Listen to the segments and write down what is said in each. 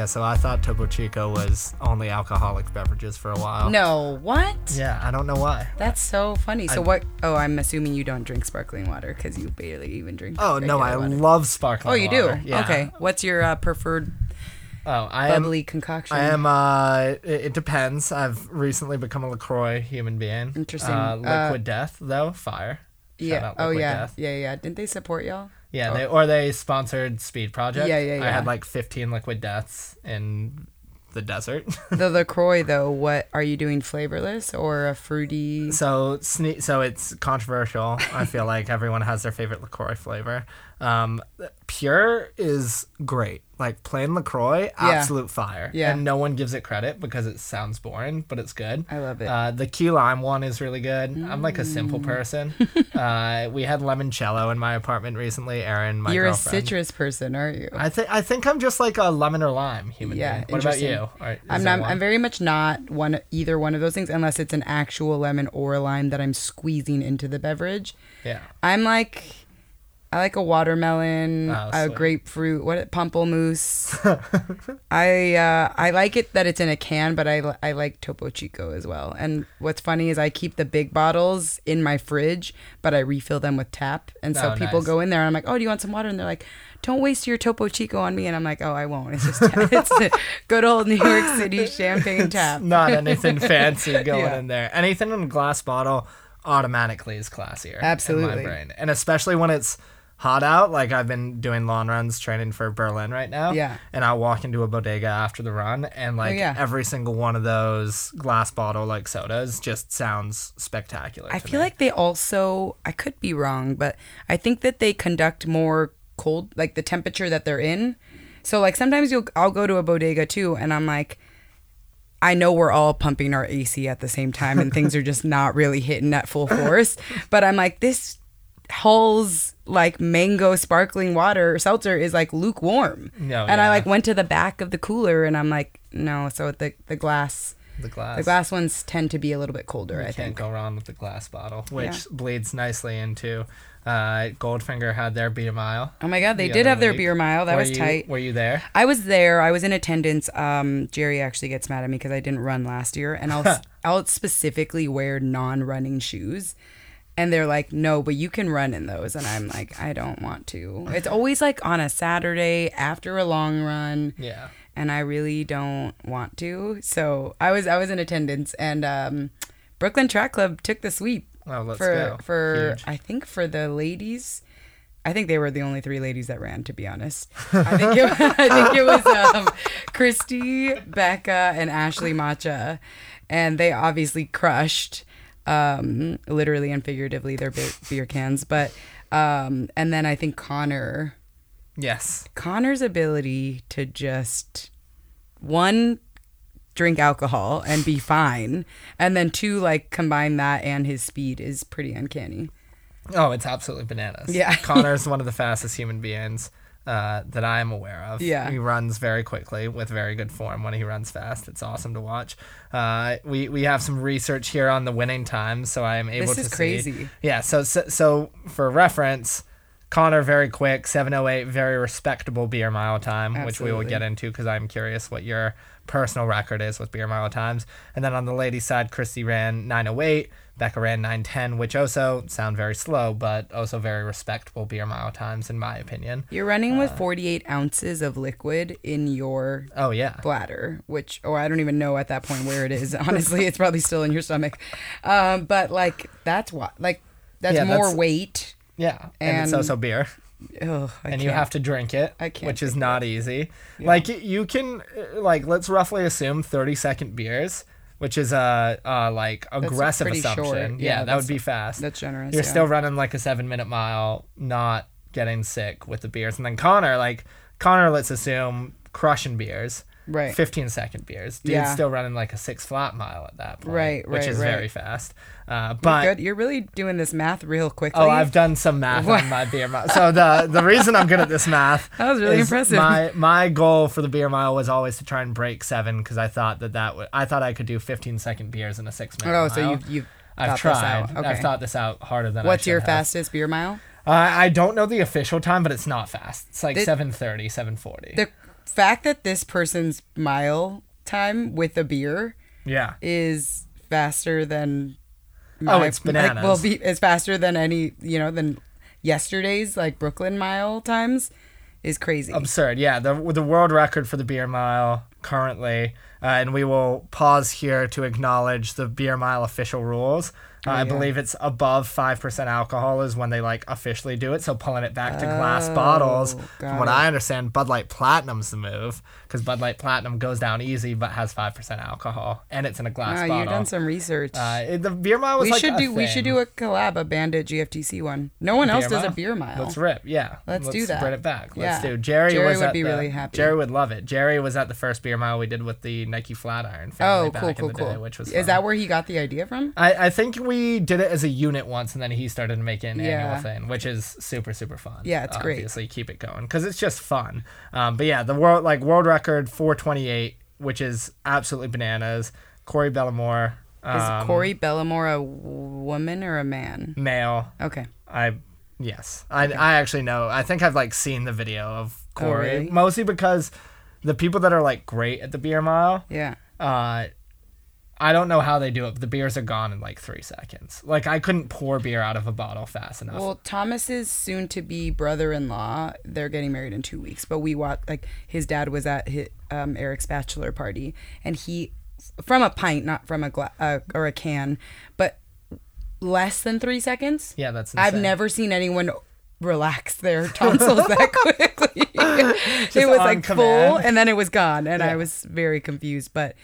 Yeah, so I thought Topo Chico was only alcoholic beverages for a while. No, what? Yeah, I don't know why. That's so funny. So I- what? Oh, I'm assuming you don't drink sparkling water because you barely even drink. Oh no, I water. love sparkling. Oh, you do? Yeah. Okay. What's your uh, preferred Oh, I am. bubbly concoction? I am. Uh, it, it depends. I've recently become a Lacroix human being. Interesting. Uh, Uh, liquid Death though, fire. Shout Yeah. Oh yeah. Death. Yeah, yeah. Didn't they support y'all? Yeah, Oh. they, or they sponsored Speed Project. Yeah, yeah, yeah. I had like 15 liquid deaths in the desert. the Lacroix though, what are you doing? Flavorless or a fruity? so sne- so it's controversial. I feel like everyone has their favorite Lacroix flavor. Um, pure is great. Like plain Lacroix, absolute fire. Yeah. And no one gives it credit because it sounds boring, but it's good. I love it. Uh, the key lime one is really good. I'm like a simple Mm. person. uh, we had limoncello in my apartment recently. Erin, my You're a citrus person, aren't you? I think I think I'm just like a lemon or lime human Yeah, being. What about you? Is I'm not. I'm very much not one either one of those things unless it's an actual lemon or a lime that I'm squeezing into the beverage. yeah. I'm like, I like a watermelon, Oh, a grapefruit, what pamplemousse. I uh, I like it that it's in a can, but I I like Topo Chico as well. And what's funny is I keep the big bottles in my fridge, but I refill them with tap. And so Oh, people nice. go in there and I'm like, oh, do you want some water? And they're like. Don't waste your Topo Chico on me, and I'm like, oh, I won't. It's just it's good old New York City champagne tap. Not anything fancy going Yeah. in there. Anything in a glass bottle automatically is classier. In Absolutely. my brain. And especially when it's hot out, like I've been doing long runs training for Berlin right now. Yeah. Oh, And I'll walk into a bodega after the run and oh, like yeah. every single one of those glass bottle like sodas just sounds spectacular. I feel me. like they also, I could be wrong, but I think that they conduct more cold, like the temperature that they're in. So like sometimes you'll, I'll go to a bodega too, and I'm like, I know we're all pumping our AC at the same time, and things are just not really hitting at full force. But I'm like, this Hull's like mango sparkling water seltzer is like lukewarm. No, and I like went to the back of the cooler, and I'm like, no. So the the glass, the glass. the glass ones tend to be a little bit colder. You I can't think. go wrong with the glass bottle, which Yeah. bleeds nicely into uh, Goldfinger had their beer mile. Oh my god, they the did have their beer mile. That Were was you- tight. Were you there? I was there. I was in attendance. Um, Jerry actually gets mad at me because I didn't run last year, and I'll I'll specifically wear non-running shoes, and they're like, "No, but you can run in those," and I'm like, "I don't want to." It's always like on a Saturday after a long run, Yeah. and I really don't want to. So I was I was in attendance, and um, Brooklyn Track Club took the sweep Oh, let's for go. for Huge. I think for the ladies. I think they were the only three ladies that ran, to be honest. I think it, I think it was um, Christy, Becca, and Ashley Matcha, and they obviously crushed, um, literally and figuratively, their beer, cans. But um, and then I think Connor, Yes. Connor's ability to just one drink alcohol and be fine, and then two like combine that and his speed is pretty uncanny. Oh, it's absolutely bananas. Yeah. Connor's one of the fastest human beings uh, that I am aware of. Yeah. He runs very quickly with very good form when he runs fast. It's awesome to watch. Uh, we, we have some research here on the winning times, so I am able This to is see- crazy. Yeah, so, so so for reference, Connor very quick, 708, very respectable beer mile time, which we will get into because I'm curious what your personal record is with beer mile times. And then on the ladies' side, Christy ran 908, Becca ran 910, which also sound very slow, but also very respectable beer mile times in my opinion. You're running with 48 ounces of liquid in your Oh yeah. bladder, which, oh, I don't even know at that point where it is. Honestly, it's probably still in your stomach. Um, but like, that's what, like, that's Yeah, more that's- weight. Yeah. And, it's And- also beer. Ugh, and you can't. have to drink it, I can't which is not easy. Like you can, uh, like let's roughly assume thirty second beers, which is a uh, like aggressive short. assumption. Yeah, Yeah, that would be fast. That's generous. You're yeah. still running like a seven minute mile, not getting sick with the beers, and then Connor, like Connor, let's assume crushing beers. Right. 15 second beers. Dude's Yeah. still running like a six flat mile at that point. Right, Which is right. very fast. Uh, You're but good. You're really doing this math real quickly. Oh, I've done some math What? on my beer mile. So the the reason I'm good at this math That was really impressive. My my goal for the beer mile was always to try and break seven because I thought that that would I thought I could do 15 second beers in a six minute. Oh, mile. so you've you've I've tried. out. Okay. I've thought this out harder than. I What's your have. fastest beer mile? Uh, I don't know the official time, but it's not fast. It's like The- 7:30, 7:40. The fact that this person's mile time with a beer Yeah. is faster than Oh, it's like, bananas. well, be, it's faster than any you know than yesterday's like Brooklyn mile times is crazy. absurd. Yeah, the the world record for the beer mile currently, uh, and we will pause here to acknowledge the beer mile official rules. I yeah. believe it's above five percent alcohol is when they like officially do it. So pulling it back to glass oh, bottles, from what it. I understand, Bud Light Platinum's the move because Bud Light Platinum goes down easy but has five percent alcohol, and it's in a glass Wow, bottle. you've done some research. uh, it- the beer mile was we like should do we should do a collab, a Bandit GFTC one. No one else Beer does a beer mile. Let's rip, yeah. Let's do that. Bring it back. Let's Yeah. do. Jerry, Jerry was would be the- really happy. Jerry would love it. Jerry was at the first beer mile we did with the Nike Flatiron family oh, back cool, in cool, the cool. day, which was Is fun. that where he got the idea from? I, I think we did it as a unit once, and then he started to make it an Yeah. annual thing, which is super super fun. Yeah, it's great. Obviously, keep it going because it's just fun. Um, but yeah, the world like world record 428, which is absolutely bananas. Corey Bellemore, Is um, Corey Bellemore a woman or a man? male. Okay. I yes, I I actually know. I think I've like seen the video of Corey Oh, really? mostly because the people that are like great at the beer mile, Yeah. uh, I don't know how they do it. The beers are gone in like three seconds. Like I couldn't pour beer out of a bottle fast enough. Well, Thomas's soon-to-be brother-in-law, they're getting married in two weeks. But we watched, like, his dad was at his, um, Eric's bachelor party, and he, from a pint, not from a gla- uh, or a can, but less than three seconds. yeah, that's. I've never seen anyone relax their tonsils that quickly. it was like full, and then it was gone, and I was very confused. But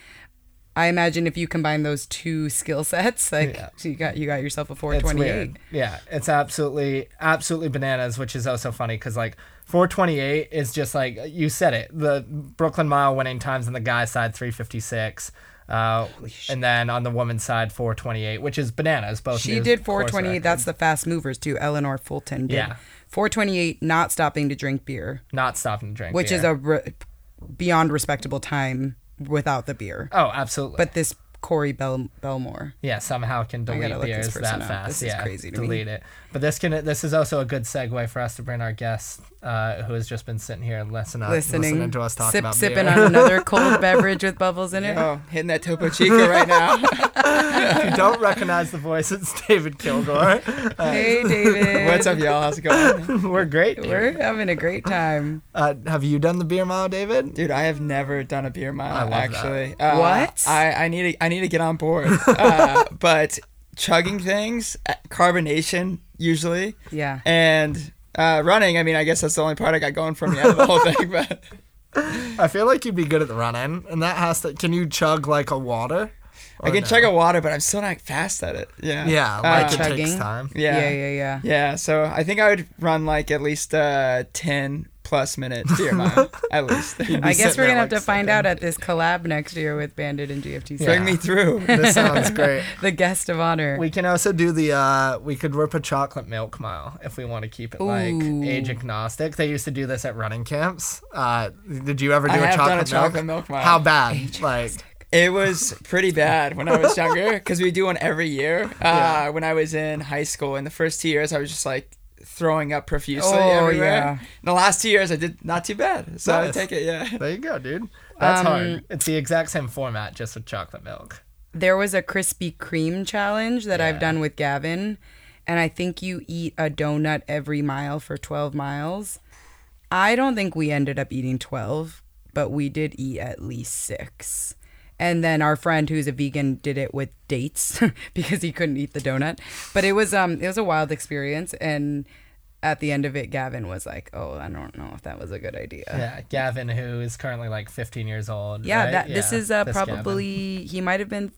I imagine if you combine those two skill sets, like Yeah. you got you got yourself a It's 428. weird. Yeah, it's absolutely absolutely bananas, which is also funny because like 428 is just like you said it. The Brooklyn Mile winning times on the guy's side 356. Uh, and then on the woman's side 428, which is bananas. Both She did course 428. That's the fast movers too. Eleanor Fulton did Yeah. 428, not stopping to drink beer, not stopping to drink, which is a re- beyond respectable time without the beer. oh absolutely. But this Corey Bell- Belmore. yeah, somehow can delete beers that fast. This is yeah, crazy to me. delete it. But this can this is also a good segue for us to bring our guest, uh, who has just been sitting here listening, Listening, listening to us talk sip, about sipping beer. on another cold beverage with bubbles in it. Oh, hitting that Topo Chico right now. if you don't recognize the voice, it's David Kilgore. Uh, Hey, David. What's up, y'all? How's it going? we're great. dude. We're having a great time. Uh, have you done the beer mile, David? Dude, I have never done a beer I mile love that. actually. Uh, What? I, I need to I need to get on board. Uh, but chugging things, uh, carbonation usually, Yeah. and uh, running. I mean, I guess that's the only part I got going for me out of the whole thing. But I feel like you'd be good at the running, and that has to. Can you chug like a water? I can no? chug a water, but I'm still not fast at it. Yeah. Yeah, like Uh, it takes Chugging? time. yeah. Yeah, yeah, yeah. Yeah, so I think I would run like at least a 10 plus minute beer mile, at least. I guess we're gonna have like, to find out at this collab next year with Bandit and GFTC. Yeah. Bring me through. This sounds great. The guest of honor. We can also do the. uh We could rip a chocolate milk mile if we want to keep it like age agnostic. They used to do this at running camps. Uh Did you ever do I a have chocolate done a milk? chocolate milk mile. How bad? Like It was pretty bad when I was younger because we do one every year. Uh, When I was in high school, in the first two years, I was just like throwing up profusely Oh, everywhere. yeah. In the last two years, I did not too bad. So I take it, yeah. there you go, dude. That's Um, hard. It's the exact same format, just with chocolate milk. there was a Krispy Kreme challenge that I've done with Gavin, and I think you eat a donut every mile for 12 miles. I don't think we ended up eating 12, but we did eat at least six. And then our friend who's a vegan did it with dates because he couldn't eat the donut. But it was um it was a wild experience and at the end of it Gavin was like, "Oh, I don't know if that was a good idea." Yeah, Gavin, who is currently like 15 years old. Yeah, right? that this is uh, this Gavin. probably he might have been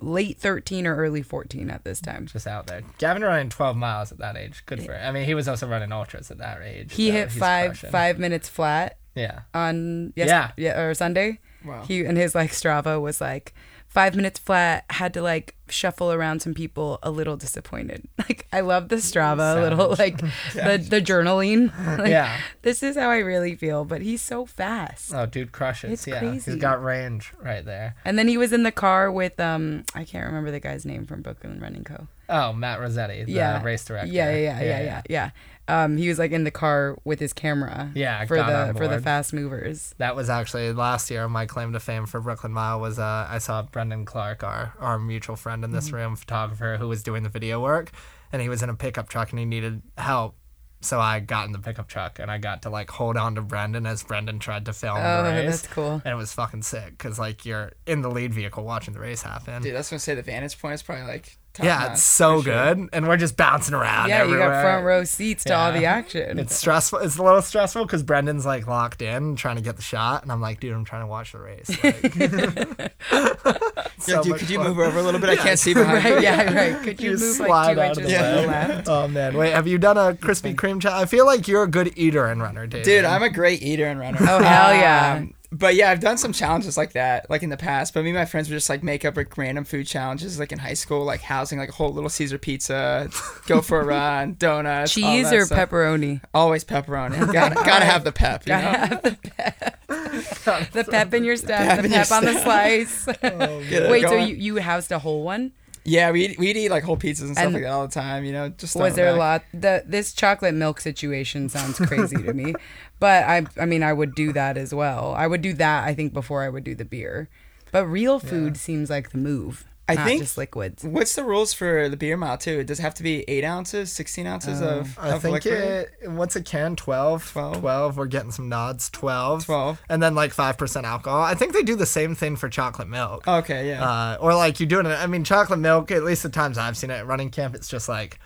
late 13 or early 14 at this time. just out there. Gavin running 12 miles at that age. Good for him. I mean, he was also running ultras at that age. He so hit five crushing. five minutes flat Yeah. on yes, Yeah. yeah or Sunday. Wow. He and his like Strava was like five minutes flat. Had to like shuffle around some people. A little disappointed. Like I love the Strava, a little like the the journaling. Like, Yeah. This is how I really feel. But he's so fast. Oh, dude crushes. It's yeah. crazy. He's got range right there. And then he was in the car with um I can't remember the guy's name from Brooklyn Running Co. Oh, Matt Rossetti, the yeah, race director. Yeah, yeah, yeah, yeah, yeah. yeah. Um, he was like in the car with his camera. Yeah, for got the on for the fast movers. That was actually last year. My claim to fame for Brooklyn Mile was uh, I saw Brendan Clark, our our mutual friend in this Mm-hmm. room, photographer, who was doing the video work, and he was in a pickup truck and he needed help. So I got in the pickup truck and I got to like hold on to Brendan as Brendan tried to film Oh, the race. that's cool. And it was fucking sick because like you're in the lead vehicle watching the race happen. Dude, that's gonna say the vantage point is probably like. Top yeah, notch, it's so sure. good, and we're just bouncing around. Yeah, you got front row seats to all the action. It's stressful. It's a little stressful because Brendan's like locked in, trying to get the shot, and I'm like, dude, I'm trying to watch the race. Like, Yeah, dude, much could you move over a little bit? I can't see behind right, you. yeah, right. Could you, You move slide like two out of inches the to way. the left? Oh man, wait, have you done a Krispy Kreme challenge? I feel like you're a good eater and runner, David. Dude, I'm a great eater and runner. Oh, hell yeah. Um, but yeah, I've done some challenges like that, like in the past. But me and my friends would just like make up like random food challenges, like in high school, like housing like a whole little Caesar pizza, go for a run, donuts, all Cheese that or stuff. pepperoni? Always pepperoni. Gotta, gotta have the pep. You? Gotta have the pep. the pep in your stuff, pep the pep on the slice. Get it Wait, so you, you housed a whole one? Yeah, we we'd eat like whole pizzas and stuff And like that all the time. You know, just Was there it a lot? The this chocolate milk situation sounds crazy to me, but I I mean I would do that as well. I would do that I think before I would do the beer, but real food seems like the move. I not think- just liquids. What's the rules for the beer mile too? It does it have to be eight ounces, sixteen ounces of, I of think liquid? it. What's a can? 12? 12. 12. We're getting some nods. 12. 12. And then like 5% alcohol. I think they do the same thing for chocolate milk. Okay, yeah. Uh, or like you doing it. I mean, chocolate milk. At least the times I've seen it at running camp, it's just like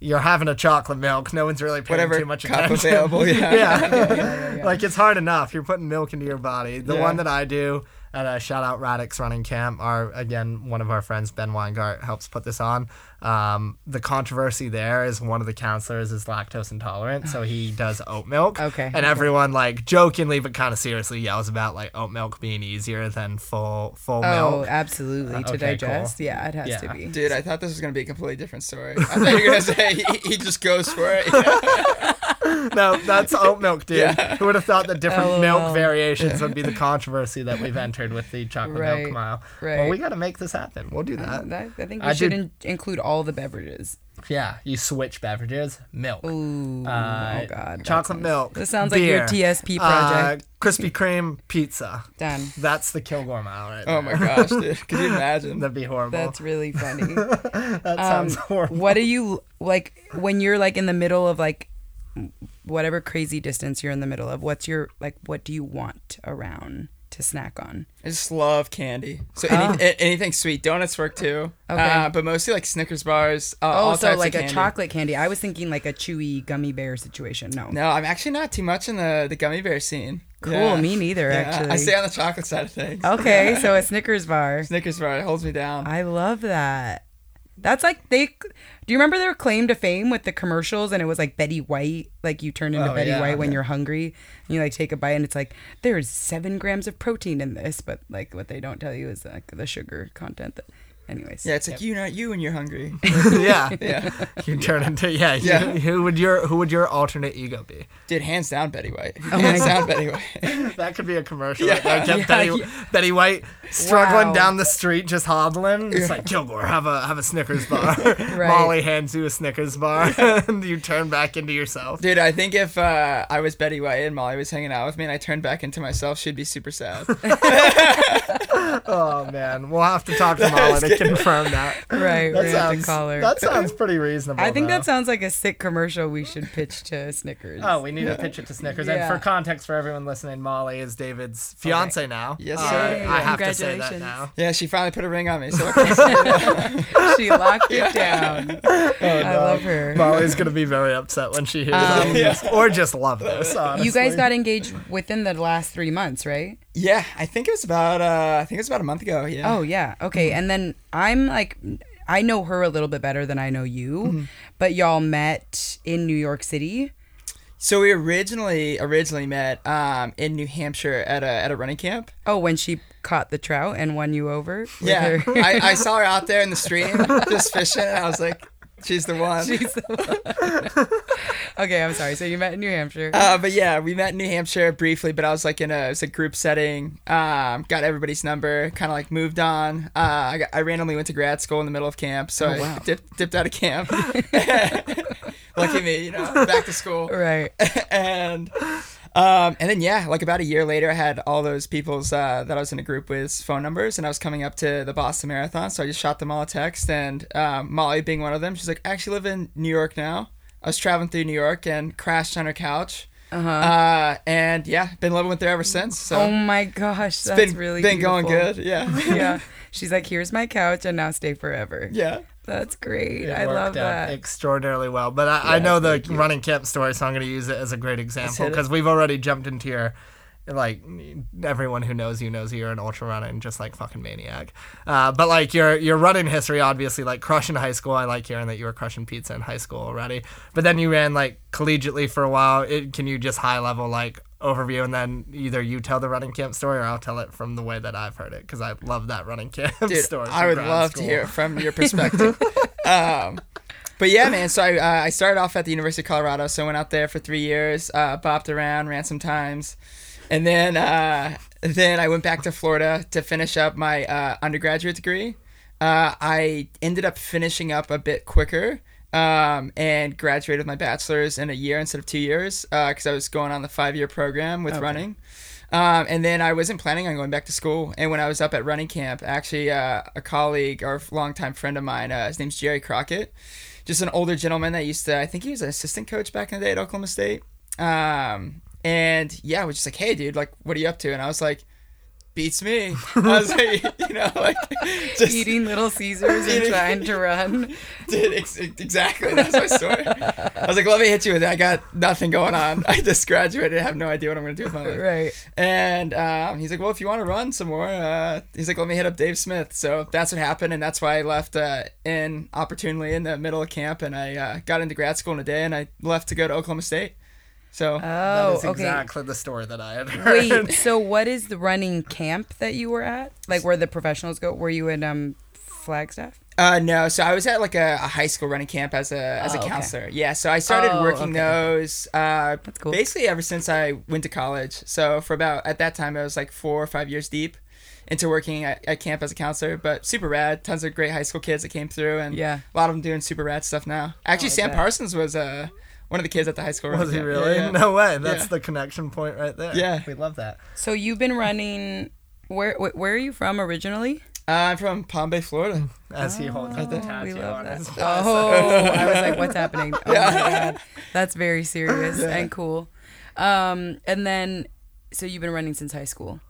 you're having a chocolate milk. No one's really paying Whatever too much attention. available, yeah. yeah. Like it's hard enough. You're putting milk into your body. The Yeah. one that I do at a shout out Radix running camp, our again one of our friends Ben Weingart helps put this on. Um, the controversy there is one of the counselors is lactose intolerant, so he does oat milk. Okay, And okay. everyone like jokingly but kind of seriously yells about like oat milk being easier than full full Oh, milk. absolutely. To okay, digest, cool. yeah, it has to be. Dude, I thought this was gonna be a completely different story. I thought you were gonna say he, he just goes for it. you know? no, that's oat milk, dude. Yeah. Who would have thought that different LOL. milk variations would be the controversy that we've entered with the chocolate Right, milk mile? right. Well, we got to make this happen. We'll do that. That, I think we I should did- in- include all the beverages. Yeah, you switch beverages, milk. Ooh, Uh, oh god, chocolate sounds- milk. This sounds like your TSP project. Uh, Krispy Kreme pizza. Done. That's the Kilgore mile right Oh there. my gosh, dude. Could you imagine? That'd be horrible. That's really funny. that sounds horrible. what do you like when you're like in the middle of like whatever crazy distance you're in the middle of? What's your like? What do you want around to snack on? I just love candy. So Oh. anything sweet. Donuts work too. Okay. Uh, but mostly like Snickers bars. Uh, Oh, all so like a chocolate candy. I was thinking like a chewy gummy bear situation. No. No, I'm actually not too much in the, the gummy bear scene. Cool. Yeah. Me neither. Yeah, Actually. I stay on the chocolate side of things. okay, so a Snickers bar. Snickers bar it holds me down. I love that. That's like they. Do you remember their claim to fame with the commercials and it was like Betty White, like you turn into Oh, Betty yeah. White when you're hungry and you like take a bite and it's like there's seven grams of protein in this, but like what they don't tell you is like the sugar content. That, anyways, yeah, it's like you not you when you're hungry. yeah. yeah, You turn into yeah. you- who would your who would your alternate ego be? dude, hands down Betty White. Oh my hands down Betty White. That could be a commercial. Yeah. right Yeah, Betty, yeah. Betty White struggling Wow. down the street, just hobbling. It's like Kilgore, have a have a Snickers bar. Molly hands you a Snickers bar, and you turn back into yourself. Dude, I think if uh, I was Betty White and Molly was hanging out with me and I turned back into myself, she'd be super sad. Oh man, we'll have to talk to Molly to confirm that. right. That we have to sounds call her. that sounds pretty reasonable. I think though. that sounds like a sick commercial we should pitch to Snickers. Oh, we need to pitch it to Snickers. And for context for everyone listening, Molly is David's fiance now. Yes, Uh, sir. I have to say that now. yeah, she finally put a ring on me. So what can I say? she locked it down. I love her. Molly's gonna be very upset when she hears Um, this, or just love this. Honestly. You guys got engaged within the last three months, right? Yeah, I think it was about uh, I think it was about a month ago. Yeah. Oh yeah. Okay. And then I'm like I know her a little bit better than I know you, but y'all met in New York City. So we originally originally met um, in New Hampshire at a at a running camp. Oh, when she caught the trout and won you over. Yeah, I, I saw her out there in the stream just fishing, and I was like, She's the one. She's the one. okay, I'm sorry. So you met in New Hampshire. Uh, but yeah, we met in New Hampshire briefly, but I was like in a, it was a group setting. Um, got everybody's number, kind of like moved on. Uh, I, got, I randomly went to grad school in the middle of camp, so Oh, wow. I dipped, dipped out of camp. Lucky me, you know, back to school. right. and um, and then yeah, like about a year later, I had all those people's uh, that I was in a group with phone numbers, and I was coming up to the Boston Marathon, so I just shot them all a text. And um, Molly being one of them, she's like, "I actually live in New York now." I was traveling through New York and crashed on her couch. Uh-huh. Uh, and yeah, been living with her ever since. So oh my gosh, that's been really been going good. Yeah, yeah. She's like, here's my couch and now stay forever. yeah. That's great. It I love that. extraordinarily well. But I, I know the you. running camp story, so I'm going to use it as a great example because we've already jumped into your. Like everyone who knows you knows you're an ultra runner and just like fucking maniac. Uh, but like your your running history, obviously, like crushing high school. I like hearing that you were crushing pizza in high school already. But then you ran like collegiately for a while. It, can you just high level like overview and then either you tell the running camp story or I'll tell it from the way that I've heard it because I love that running camp Dude, story. I would love school. to hear it from your perspective. um, but yeah, man. So I, uh, I started off at the University of Colorado. So I went out there for three years, uh, bopped around, ran some times, and then uh, then I went back to Florida to finish up my uh, undergraduate degree. Uh, I ended up finishing up a bit quicker um, and graduated with my bachelor's in a year instead of two years because I was going on the five year program with running. Um, and then I wasn't planning on going back to school. And when I was up at running camp, actually, uh, a colleague or longtime friend of mine, uh, his name's Jerry Crockett, just an older gentleman that used to, I think he was an assistant coach back in the day at Oklahoma State. Um, and yeah, I was just like, hey, dude, like, what are you up to? And I was like, beats me. I was like, you know, like, just Eating Little Caesars and trying to run. did ex- exactly. That's my story. I was like, let me hit you with it. I got nothing going on. I just graduated. I have no idea what I'm going to do with my life. Right. And um, he's like, well, if you want to run some more, uh, he's like, let me hit up Dave Smith. So that's what happened, and that's why I left uh, in opportunely in the middle of camp, and I uh, got into grad school in a day, and I left to go to Oklahoma State. So That Oh, is okay. exactly the story that I had heard. Wait, so what is the running camp that you were at? Like where the professionals go? Were you in um Flagstaff? Uh, no, so I was at like a, a high school running camp as a as Oh, a okay. counselor. Yeah, so I started Oh, working okay. those uh, That's cool. basically ever since I went to college. So for about at that time I was like four or five years deep into working at, at camp as a counselor. But super rad, tons of great high school kids that came through, and Yeah. a lot of them doing super rad stuff now. Actually, I Sam bet. Parsons was uh, one of the kids at the high school. Was he running camp. really? Yeah, yeah. No way. That's Yeah. the connection point right there. Yeah. We love that. So you've been running. Where wh- where are you from originally? Uh, I'm from Palm Bay, Florida. As he holds up the tattoo we love on that. his Oh, I was like, what's happening? Oh my god, that's very serious and cool. Um, and then, so you've been running since high school.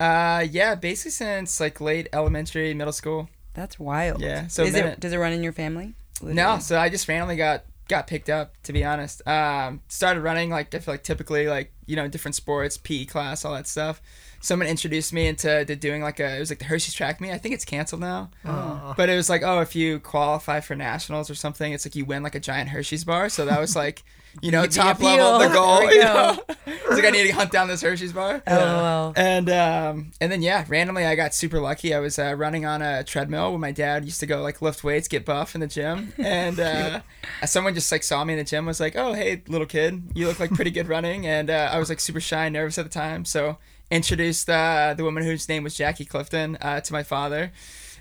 Uh, yeah, basically since like late elementary, middle school. That's wild. Yeah, so is it? it- Does it run in your family? No, so I just randomly got got picked up to be honest. Um, started running like I feel like typically like you know different sports, PE class, all that stuff. Someone introduced me into to doing like a it was like the Hershey's Track Meet. I think it's canceled now, Oh. but it was like oh if you qualify for nationals or something, it's like you win like a giant Hershey's bar. So that was like you know The top appeal. level the goal. There You know? it's like I need to hunt down this Hershey's bar. LOL. And um, and then yeah, randomly I got super lucky. I was uh, running on a treadmill when my dad used to go like lift weights, get buff in the gym, and uh, someone just like saw me in the gym, was like, "Oh hey, little kid, you look like pretty good running." And uh, I was like super shy, and nervous at the time, so introduced uh, the woman whose name was Jackie Clifton uh, to my father.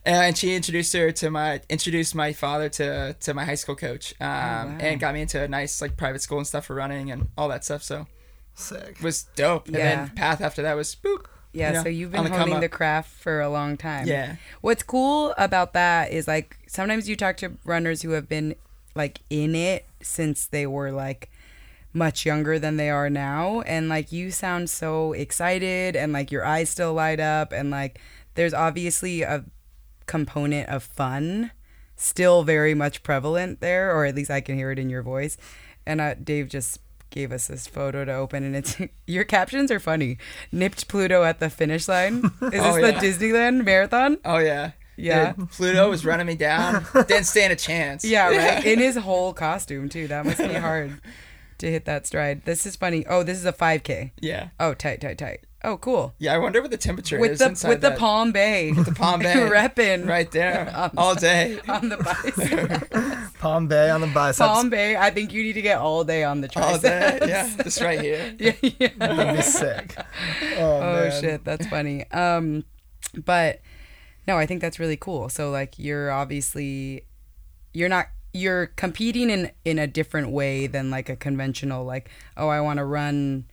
And she introduced her to my introduced my father to to my high school coach, um, wow. and got me into a nice like private school and stuff for running and all that stuff. So Sick. it was dope. And Yeah. then path after that was boop. Yeah, you know, so you've been the honing the craft for a long time. Yeah. What's cool about that is like sometimes you talk to runners who have been like in it since they were like much younger than they are now and like you sound so excited and like your eyes still light up and like there's obviously a component of fun still very much prevalent there or at least I can hear it in your voice. And uh, Dave just gave us this photo to open and it's your captions are funny. Nipped Pluto at the finish line. Is this Oh, the. Disneyland marathon? Oh yeah. Yeah. Dude, Pluto was running me down. Didn't stand a chance. Yeah, right. In his whole costume too. That must be hard to hit that stride. This is funny. Oh, this is a 5K. Yeah. Oh, tight, tight, tight. Oh, cool. Yeah, I wonder what the temperature With is the inside with the that- Palm Bay. With the Palm Bay repping right there all day. on the bicep. Palm Bay on the biceps. Palm Bay. I think you need to get all day on the All day, yeah, just right here. yeah, yeah. That'd be sick. Oh, Oh shit, that's funny. Um, but no, I think that's really cool. So like, you're obviously, you're not, you're competing in in a different way than like a conventional like, oh, I want to run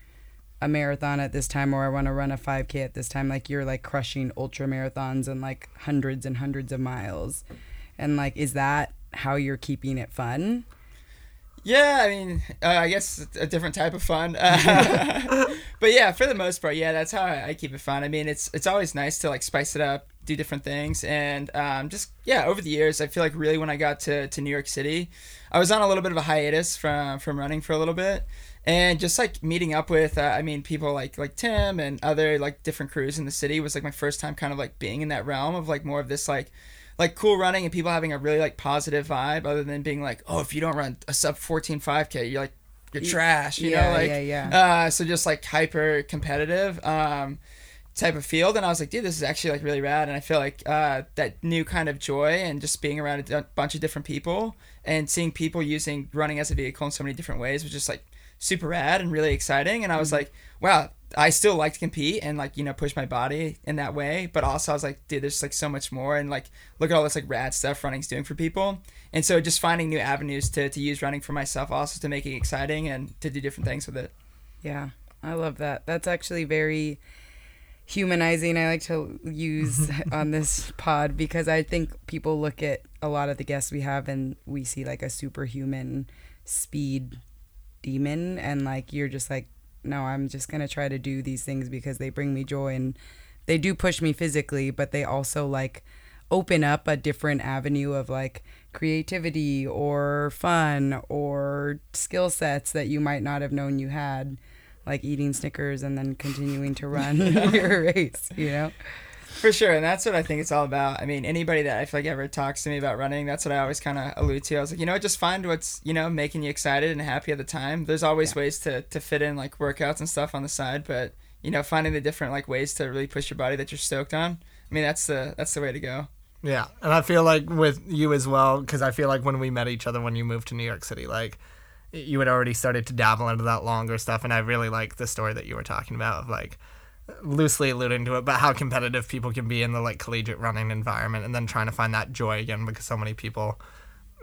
a marathon at this time or I want to run a 5k at this time. Like you're like crushing ultra marathons and like hundreds and hundreds of miles. And like, is that how you're keeping it fun? Yeah, I mean, uh, I guess a different type of fun. But yeah, for the most part, yeah, that's how I, I keep it fun. I mean, it's it's always nice to like spice it up, do different things, and um, just yeah. Over the years, I feel like really when I got to, to New York City, I was on a little bit of a hiatus from from running for a little bit, and just like meeting up with, uh, I mean, people like like Tim and other like different crews in the city was like my first time kind of like being in that realm of like more of this like like cool running and people having a really like positive vibe other than being like oh if you don't run a sub 14 5k you're like you're trash you yeah, know like yeah, yeah. uh so just like hyper competitive um type of field and i was like dude this is actually like really rad and i feel like uh that new kind of joy and just being around a d- bunch of different people and seeing people using running as a vehicle in so many different ways was just like super rad and really exciting and i was mm-hmm. like wow I still like to compete and like you know push my body in that way, but also I was like, dude, there's like so much more and like look at all this like rad stuff running's doing for people, and so just finding new avenues to to use running for myself also to make it exciting and to do different things with it. Yeah, I love that. That's actually very humanizing. I like to use on this pod because I think people look at a lot of the guests we have and we see like a superhuman speed demon, and like you're just like, no, I'm just gonna try to do these things because they bring me joy and they do push me physically, but they also like open up a different avenue of like creativity or fun or skill sets that you might not have known you had like eating Snickers and then continuing to run your race, you know? For sure, and that's what I think it's all about. I mean, anybody that I feel like ever talks to me about running, that's what I always kind of allude to. I was like, you know, just find what's you know making you excited and happy at the time. There's always ways to to fit in like workouts and stuff on the side, but you know, finding the different like ways to really push your body that you're stoked on. I mean, that's the that's the way to go. Yeah, and I feel like with you as well, because I feel like when we met each other when you moved to New York City, like you had already started to dabble into that longer stuff, and I really like the story that you were talking about of like loosely alluding to it, but how competitive people can be in the like collegiate running environment, and then trying to find that joy again because so many people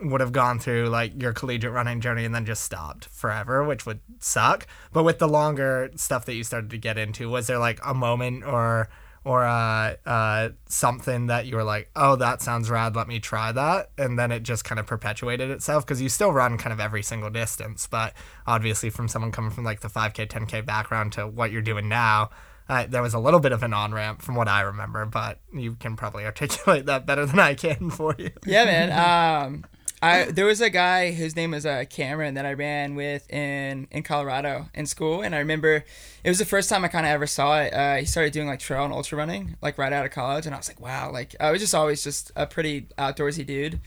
would have gone through like your collegiate running journey and then just stopped forever, which would suck. But with the longer stuff that you started to get into, was there like a moment or or uh, uh, something that you were like, oh, that sounds rad, let me try that, and then it just kind of perpetuated itself because you still run kind of every single distance, but obviously from someone coming from like the 5K, 10K background to what you're doing now. Uh, there was a little bit of an on ramp from what I remember, but you can probably articulate that better than I can for you. Yeah, man. Um, I there was a guy whose name was uh, Cameron that I ran with in in Colorado in school, and I remember it was the first time I kind of ever saw it. Uh, he started doing like trail and ultra running like right out of college, and I was like, wow, like I was just always just a pretty outdoorsy dude.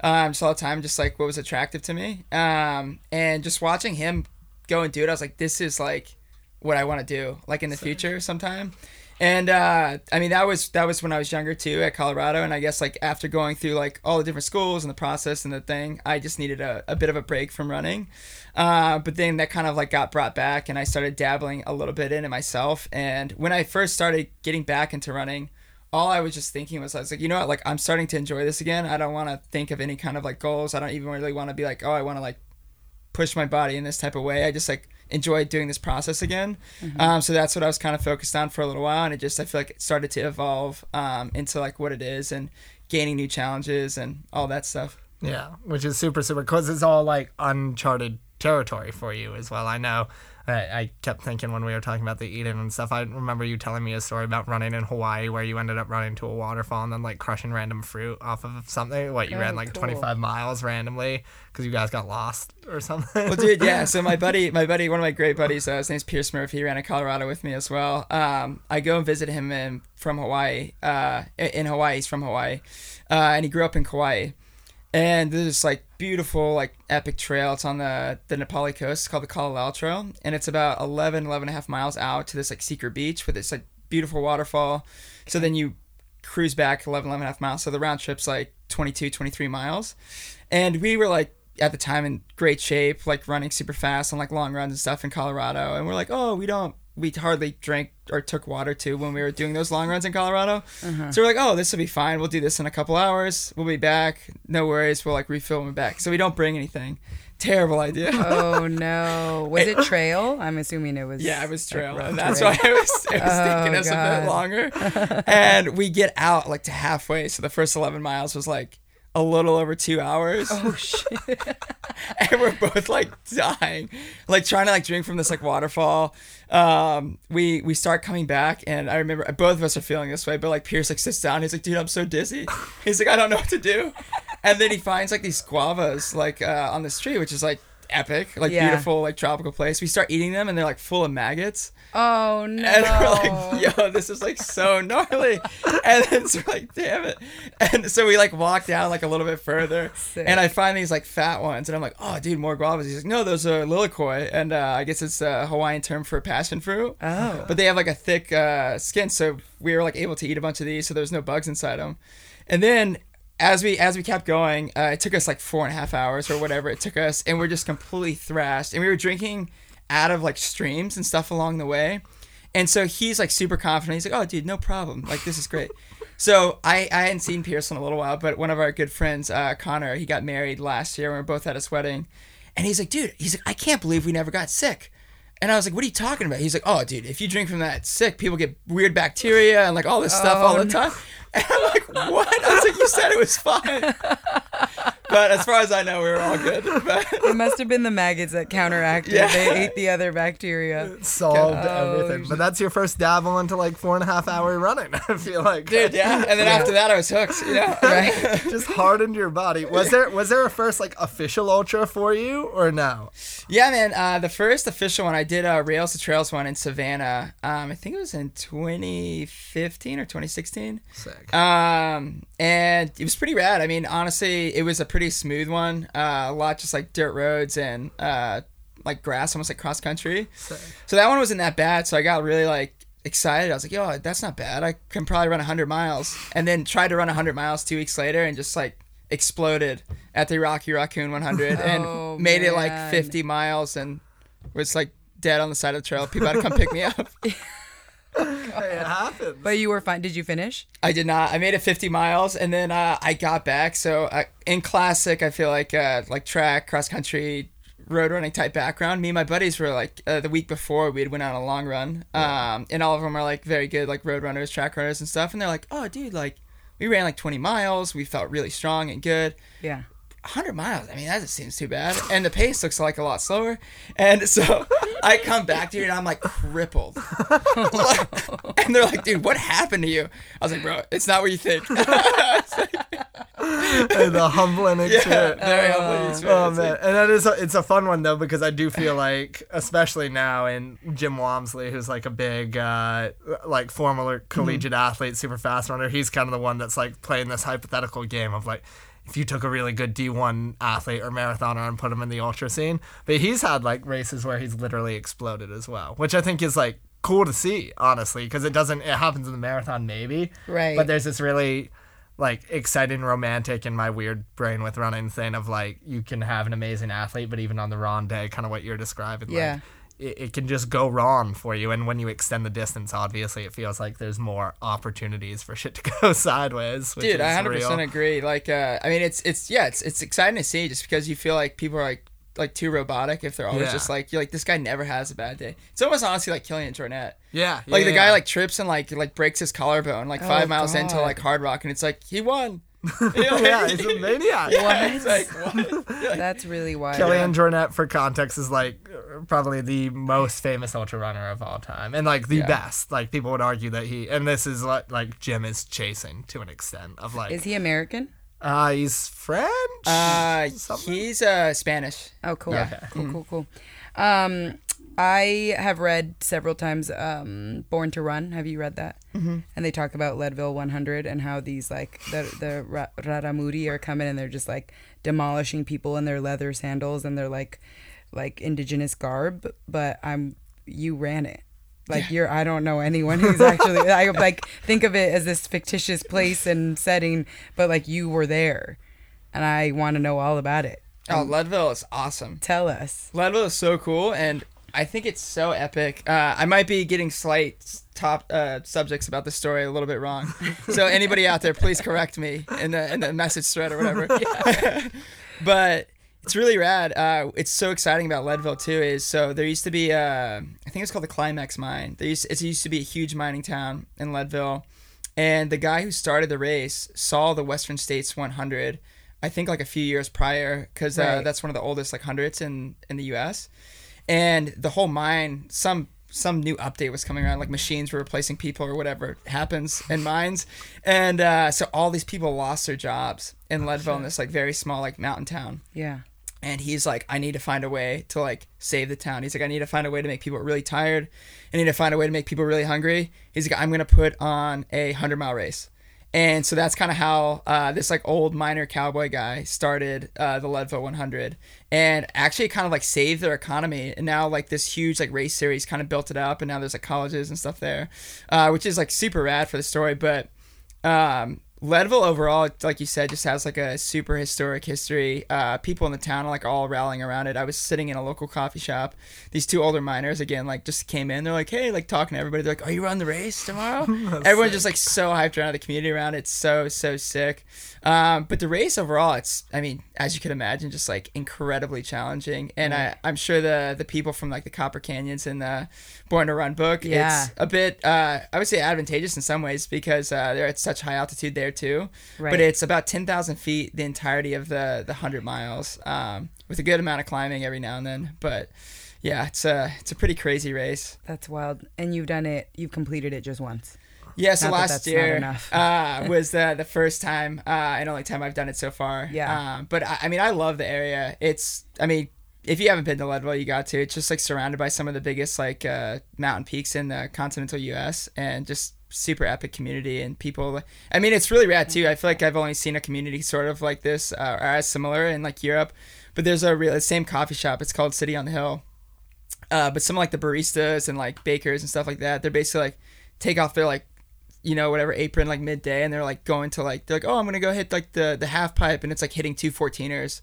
Um, just all the time, just like what was attractive to me. Um, and just watching him go and do it, I was like, this is like what I want to do, like in the future sometime. And uh, I mean that was that was when I was younger too at Colorado, and I guess like after going through like all the different schools and the process and the thing, I just needed a, a bit of a break from running. Uh, but then that kind of like got brought back, and I started dabbling a little bit in it myself. And when I first started getting back into running, all I was just thinking was I was like, you know what, like I'm starting to enjoy this again. I don't want to think of any kind of like goals. I don't even really want to be like, oh, I want to like push my body in this type of way. I just like enjoy doing this process again. Um, so that's what I was kind of focused on for a little while, and it just I feel like it started to evolve um, into like what it is and gaining new challenges and all that stuff. Yeah, which is super, super, because it's all like uncharted territory for you as well. I know. I, I kept thinking when we were talking about the Eden and stuff. I remember you telling me a story about running in Hawaii where you ended up running to a waterfall and then like crushing random fruit off of something. What you Oh, ran like cool. 25 miles randomly because you guys got lost or something. Well, dude, yeah. So my buddy, my buddy, one of my great buddies, uh, his name's Pierce Murphy. He ran in Colorado with me as well. Um, I go and visit him in, from Hawaii. Uh, in Hawaii, he's from Hawaii, uh, and he grew up in Kauai. And there's this like beautiful, like epic trail. It's on the, the Na Pali coast. It's called the Kalalau Trail. And it's about 11, 11 and a half miles out to this like secret beach with this like beautiful waterfall. So then you cruise back 11, 11 and a half miles. So the round trip's like 22, 23 miles. And we were like, at the time in great shape, like running super fast on like long runs and stuff in Colorado. And we're like, oh, we don't, we hardly drank or took water too when we were doing those long runs in Colorado. Uh-huh. So we're like, oh, this will be fine. We'll do this in a couple hours. We'll be back. No worries. We'll like refill and back. So we don't bring anything. Terrible idea. Oh no! Was it trail? I'm assuming it was. Yeah, it was trail, and that's terrain. why oh, it was, it was Oh, taking us a bit longer. and we get out like to halfway, so the first eleven miles was like a little over two hours, Oh shit! and we're both like dying, like trying to like drink from this like waterfall. Um, we we start coming back, and I remember both of us are feeling this way, but like Pierce like sits down, he's like, "Dude, I'm so dizzy." He's like, "I don't know what to do," and then he finds like these guavas like uh, on this tree, which is like epic, like Yeah. beautiful, like tropical place. We start eating them, and they're like full of maggots. Oh no! And we're like, yo, this is like so gnarly. And then so we're like, damn it. And so we like walk down like a little bit further. Sick. And I find these like fat ones. And I'm like, oh, dude, more guavas. He's like, no, those are lilikoi. And uh, I guess it's a Hawaiian term for passion fruit. Oh. But they have like a thick uh, skin. So we were like able to eat a bunch of these. So there's no bugs inside them. And then as we as we kept going, uh, it took us like four and a half hours or whatever it took us, and we're just completely thrashed. And we were drinking out of like streams and stuff along the way. And so he's like super confident. He's like, "Oh, dude, no problem. Like this is great." So I I hadn't seen Pierce in a little while, but one of our good friends, uh, Connor, he got married last year. We were both at his wedding, and he's like, "Dude, he's like, I can't believe we never got sick." And I was like, "What are you talking about?" He's like, "Oh, dude, if you drink from that sick, people get weird bacteria and like all this stuff all Oh, the no. time." And I'm like, "What?" I was like, "You said it was fine." but as far as I know, we were all good. But It must have been the maggots that counteracted. Yeah. They ate the other bacteria. It Solved Oh, everything. But that's your first dabble into like four and a half hour running. I feel like, dude, yeah. And then after that, I was hooked. You know. Right? just hardened your body. Was there was there a first like official ultra for you or no? Yeah, man. Uh, the first official one I did a Rails to Trails one in Savannah. Um, I think it was in 2015 or 2016. Sick. Um, and it was pretty rad. I mean, honestly, it was a pretty smooth one. Uh, a lot just like dirt roads and uh, like grass, almost like cross country. Sick. So that one wasn't that bad. So I got really like excited. I was like, yo, that's not bad. I can probably run 100 miles. And then tried to run 100 miles two weeks later and just like exploded at the Rocky Raccoon 100 and Oh, made it like 50 miles and was like dead on the side of the trail. People had to come pick me up. Hey, it happens. But you were fine. Did you finish? I did not. I made it 50 miles and then uh, I got back. So uh, in classic, I feel like uh, like track, cross country, road running type background. Me and my buddies were like uh, the week before we had went on a long run, um, and all of them are like very good like road runners, track runners, and stuff. And they're like, "Oh, dude, like we ran like 20 miles. We felt really strong and good." Yeah. 100 miles. I mean, that just seems too bad. And the pace looks like a lot slower. And so I come back, to dude, and I'm like crippled. and they're like, dude, what happened to you? I was like, bro, it's not what you think. Hey, the humbling yeah, very humbling experience. Oh man, and that is a, it's a fun one though because I do feel like, especially now, in Jim Walmsley, who's like a big uh, like former collegiate athlete, super fast runner. He's kind of the one that's like playing this hypothetical game of like, if you took a really good D1 athlete or marathoner and put him in the ultra scene, but he's had like races where he's literally exploded as well, which I think is like cool to see, honestly, because it doesn't. It happens in the marathon maybe, Right. But there's this really like exciting romantic in my weird brain with running thing of like you can have an amazing athlete but even on the wrong day kind of what you're describing Yeah. like it, it can just go wrong for you and when you extend the distance obviously it feels like there's more opportunities for shit to go sideways which Dude, I 100% agree. Like, uh, I mean, it's, it's, yeah, it's, it's exciting to see just because you feel like people are like, like too robotic if they're always Yeah. just like you're like this guy never has a bad day. It's almost honestly like Kilian Jornet. yeah Like yeah, the guy like trips and like like breaks his collarbone like five Oh, miles into God. like Hardrock and it's like he won. You know? yeah he's a maniac Yeah, it's like what? That's really wild. Kilian Jornet, for context, is like probably the most famous ultra runner of all time, and like the Yeah. best. Like people would argue that he, and this is what like Jim is chasing to an extent of like, Is he American? uh, he's French. Uh, Something? he's uh Spanish. Oh, cool. Okay. Cool, cool, cool. Um, I have read several times um, Born to Run. Have you read that? Mm-hmm. And they talk about Leadville 100 and how these like the the Ra- Raramuri are coming and they're just like demolishing people in their leather sandals and their like like indigenous garb. But I'm you ran it. Like you're, I don't know anyone who's actually. I like think of it as this fictitious place and setting, but like you were there, and I want to know all about it. Oh, Leadville is awesome. Tell us. Leadville is so cool, and I think it's so epic. Uh, I might be getting slight top uh, subjects about the story a little bit wrong. so anybody out there, please correct me in the in the message thread or whatever. but it's really rad. Uh, it's so exciting about Leadville too. Is so there used to be uh, I think it's called the Climax Mine. There used it used to be a huge mining town in Leadville, and the guy who started the race saw the Western States 100. I think like a few years prior, because uh, Right. that's one of the oldest like hundreds in in the U.S. And the whole mine, some some new update was coming around, like machines were replacing people or whatever happens in mines, and uh, so all these people lost their jobs in Leadville, in this like very small like mountain town. Yeah. and he's like i need to find a way to like save the town. He's like i need to find a way to make people really tired. I need to find a way to make people really hungry. He's like i'm gonna put on a 100 mile race and so that's kind of how uh, this like old miner cowboy guy started uh, the leadville 100 and actually kind of like saved their economy. And now like this huge like race series kind of built it up and now there's like colleges and stuff there uh, which is like super rad for the story. But um, Leadville overall, like you said, just has like a super historic history. Uh, people in the town are like all rallying around it. I was sitting in a local coffee shop. These two older miners again, like just came in. They're like, "Hey," like talking to everybody. They're like, "Are you running the race tomorrow?" Everyone's just like so hyped around the community around it. It's so so sick. Um, but the race overall, it's I mean, as you can imagine, just like incredibly challenging. And I I'm sure the the people from like the Copper Canyons and the Born to Run book, Yeah. it's a bit uh, I would say advantageous in some ways because uh, they're at such high altitude there too. Right. But it's about ten thousand feet the entirety of the the hundred miles, um, with a good amount of climbing every now and then. But yeah, it's a it's a pretty crazy race. That's wild. And you've done it. You've completed it just once. Yeah, so Not that last that's not year enough. uh, was the the first time uh, and only time I've done it so far. Yeah. Um, but I, I mean, I love the area. It's I mean, if you haven't been to Leadville, you got to. It's just like surrounded by some of the biggest like uh, mountain peaks in the continental U.S. and just super epic community and people. I mean, it's really rad too. I feel like I've only seen a community sort of like this uh, or as similar in like Europe, but there's a real same coffee shop. It's called City on the Hill. Uh, but some like the baristas and like bakers and stuff like that, they're basically like take off their like you know whatever apron like midday and they're like going to like they're like oh I'm gonna go hit like the the half pipe and it's like hitting two 14ers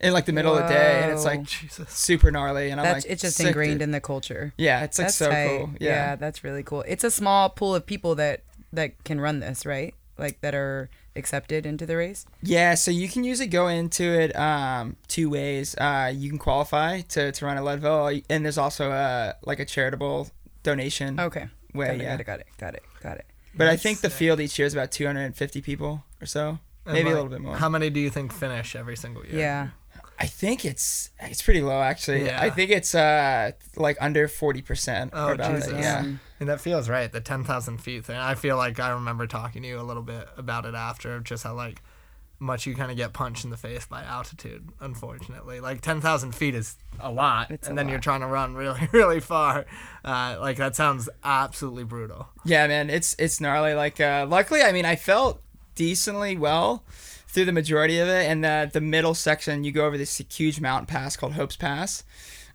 in like the middle of the day and it's like Jesus. super gnarly and I'm That's like it's just ingrained dude. in the culture. yeah it's like That's so tight. cool yeah. that's really cool. It's a small pool of people that that can run this, right? Like that are accepted into the race. Yeah, so you can usually go into it um, two ways. Uh, you can qualify to, to run a Leadville, and there's also a like a charitable donation Okay. way. got it, yeah, got it, got it, got it, got it. but I think the field each year is about 250 people or so, And, maybe a little bit more. How many do you think finish every single year? Yeah. I think it's it's pretty low actually. Yeah. I think it's uh like under 40 percent. Oh, Jesus. Yeah. Um, And that feels right. The 10,000 feet thing. I feel like I remember talking to you a little bit about it after, just how like much you kind of get punched in the face by altitude, unfortunately. Like 10,000 feet is a lot. It's a and then you're trying to run really, really far. Uh, like that sounds absolutely brutal. Yeah, man, it's it's gnarly. Like, uh, luckily, I mean, I felt decently well through the majority of it, and the the middle section, you go over this huge mountain pass called Hope's Pass.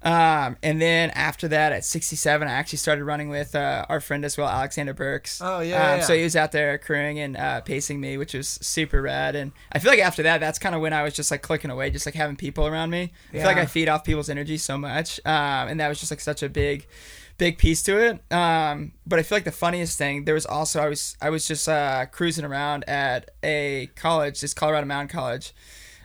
Um, and then after that, at 67, I actually started running with uh, our friend as well, Alexander Burks. Oh, yeah, Um, yeah, So he was out there crewing and uh, pacing me, which was super rad. And I feel like after that, that's kind of when I was just like clicking away, just like having people around me. I feel like I feed off people's energy so much, um, and that was just like such a big big piece to it. Um, but I feel like the funniest thing there was also I was I was just uh, cruising around at a college, this Colorado Mountain College.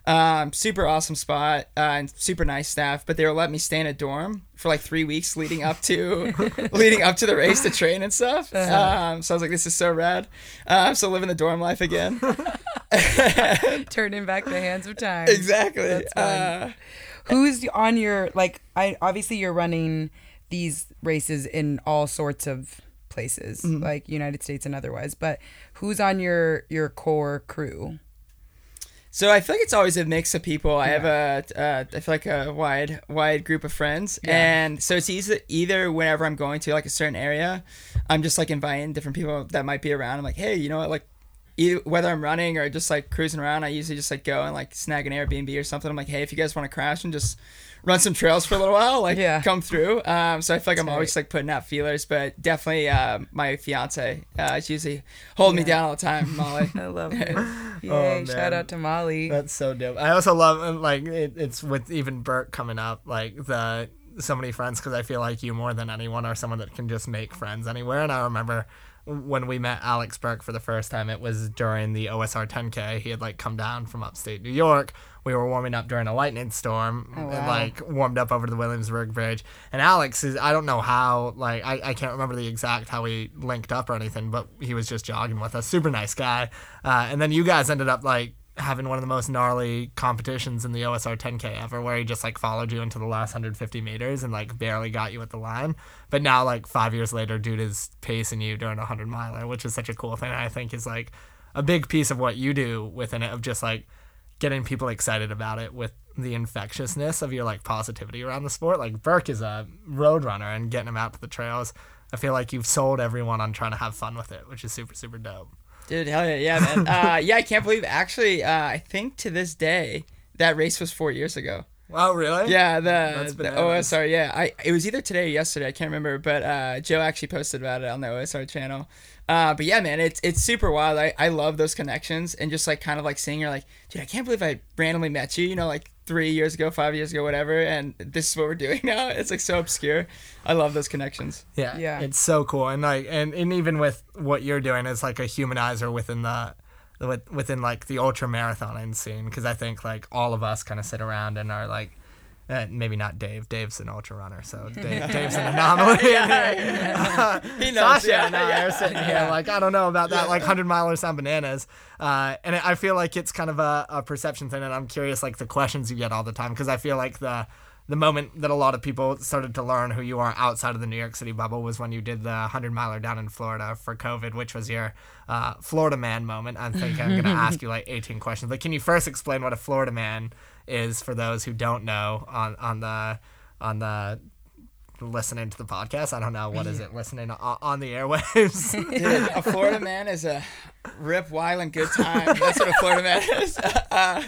Um, super awesome spot uh, and super nice staff, but they were letting me stay in a dorm for like three weeks leading up to leading up to the race to train and stuff. Um, so I was like, this is so rad. Um, so living the dorm life again. turning back the hands of time. exactly. Uh, Who's on your like? I obviously you're running these races in all sorts of places, Mm-hmm. like United States and otherwise. But who's on your your core crew? So I feel like it's always a mix of people. I have a, uh, I feel like a wide, wide group of friends, and so it's easy either whenever I'm going to like a certain area, I'm just like inviting different people that might be around. I'm like, hey, you know what, like. Either, whether I'm running or just like cruising around, I usually just like go and like snag an Airbnb or something. I'm like, hey, if you guys want to crash and just run some trails for a little while, like Yeah. come through. Um, so I feel like I'm Tight. always like putting out feelers, but definitely uh, my fiance, uh, she usually holding me down all the time, Molly. I love her. Yay! Oh, shout out to Molly. That's so dope. I also love uh, like it, it's with even Burke coming up, like the so many friends because I feel like you more than anyone are someone that can just make friends anywhere. And I remember when we met Alex Burke for the first time, it was during the OSR 10K. He had like come down from upstate New York. We were warming up during a lightning storm, Oh, and like warmed up over the Williamsburg Bridge. And Alex is I don't know how like I, I can't remember the exact how we linked up or anything, but he was just jogging with us. Super nice guy. Uh, and then you guys ended up like having one of the most gnarly competitions in the OSR 10K ever, where he just like followed you into the last 150 meters and like barely got you at the line. But now, like five years later, dude is pacing you during a 100 miler, which is such a cool thing. I think is like a big piece of what you do within it of just like getting people excited about it with the infectiousness of your like positivity around the sport. Like Burke is a road runner and getting him out to the trails. I feel like you've sold everyone on trying to have fun with it, which is super super dope. Dude, hell yeah, yeah, man. Uh, yeah, I can't believe. Actually, uh, I think to this day that race was four years ago. Wow, really? Yeah, the, That's the. OSR. Yeah, I it was either today or yesterday. I can't remember, but uh, Joe actually posted about it on the OSR channel. Uh, but yeah, man, it's it's super wild. I, I love those connections and just like kind of like seeing you're like, dude, I can't believe I randomly met you. You know, like three years ago, five years ago, whatever, and this is what we're doing now. It's like so obscure. I love those connections. Yeah, Yeah. it's so cool, and like, and, and even with what you're doing, it's like a humanizer within the, with- within like the ultra marathoning scene, because I think like all of us kind of sit around and are like, uh, maybe not Dave. Dave's an ultra runner, so Dave, Dave's an anomaly. Uh, He knows, Sasha yeah, and I yeah. are sitting here like I don't know about that like hundred milers on bananas, uh, and I feel like it's kind of a, a perception thing, and I'm curious like the questions you get all the time because I feel like the the moment that a lot of people started to learn who you are outside of the New York City bubble was when you did the 100 miler down in Florida for COVID, which was your uh, Florida man moment. I think I'm going to ask you like 18 questions. But can you first explain what a Florida man is for those who don't know on, on the on the listening to the podcast? I don't know what is it listening on, on the airwaves. Dude, a Florida man is a rip wild and good time. That's what a Florida man is. Uh,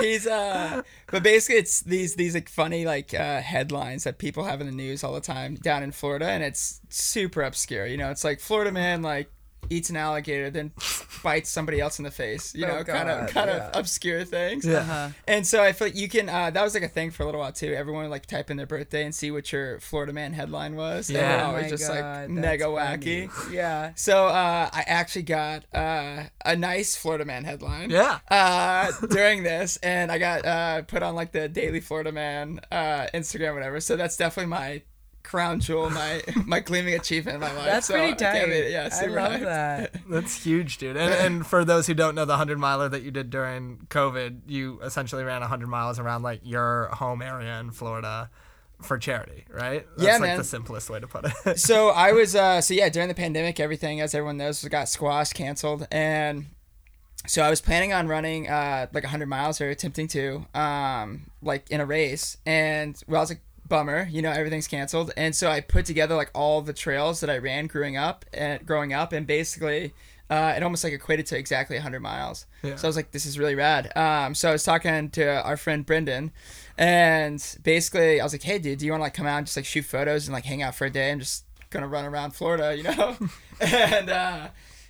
he's uh, but basically it's these these like funny like uh, headlines that people have in the news all the time down in Florida, and it's super obscure. You know, it's like Florida man like eats an alligator, then bites somebody else in the face. You Oh, know, kind of kind yeah. of obscure things. Uh-huh. And so I feel like you can. Uh, that was like a thing for a little while too. Everyone would like type in their birthday and see what your Florida man headline was. and Yeah. it Oh was just God, like that's mega funny. wacky. Yeah. So uh, I actually got uh, a nice Florida Man headline. Yeah. Uh, during this, and I got uh, put on like the Daily Florida Man uh, Instagram, whatever. So that's definitely my crown jewel, my my gleaming achievement in my life. That's so pretty I can't tight. be- yeah, I love hyped. that. That's huge, dude. And, and for those who don't know, the 100 miler that you did during COVID, you essentially ran 100 miles around like your home area in Florida for charity, right? That's Yeah, like man. the simplest way to put it. so I was uh so yeah during the pandemic everything as everyone knows got squashed canceled and so I was planning on running uh like 100 miles or attempting to um like in a race and well I was like bummer you know everything's canceled and so I put together like all the trails that I ran growing up and growing up and basically uh, it almost like equated to exactly 100 miles. Yeah. So I was like, this is really rad. Um, so I was talking to our friend Brendan, and basically I was like, hey, dude, do you want to like come out and just like shoot photos and like hang out for a day? I'm just gonna run around Florida, you know? and uh,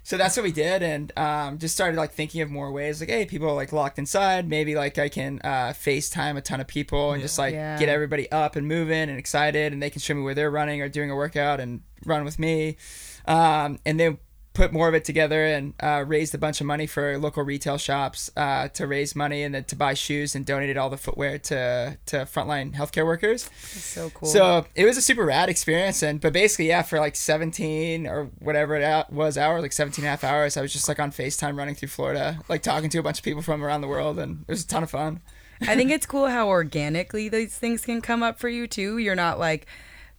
so that's what we did, and um, just started like thinking of more ways. Like, hey, people are like locked inside. Maybe like I can uh, FaceTime a ton of people and just like Yeah. get everybody up and moving and excited, and they can show me where they're running or doing a workout and run with me. Um, and then put more of it together and uh, raised a bunch of money for local retail shops uh, to raise money and then to buy shoes and donated all the footwear to to frontline healthcare workers. It's so cool. So it was a super rad experience. And but basically, yeah, for like 17 or whatever it was hours, like 17 and a half hours, I was just like on FaceTime running through Florida, like talking to a bunch of people from around the world, and it was a ton of fun. I think it's cool how organically these things can come up for you too. You're not like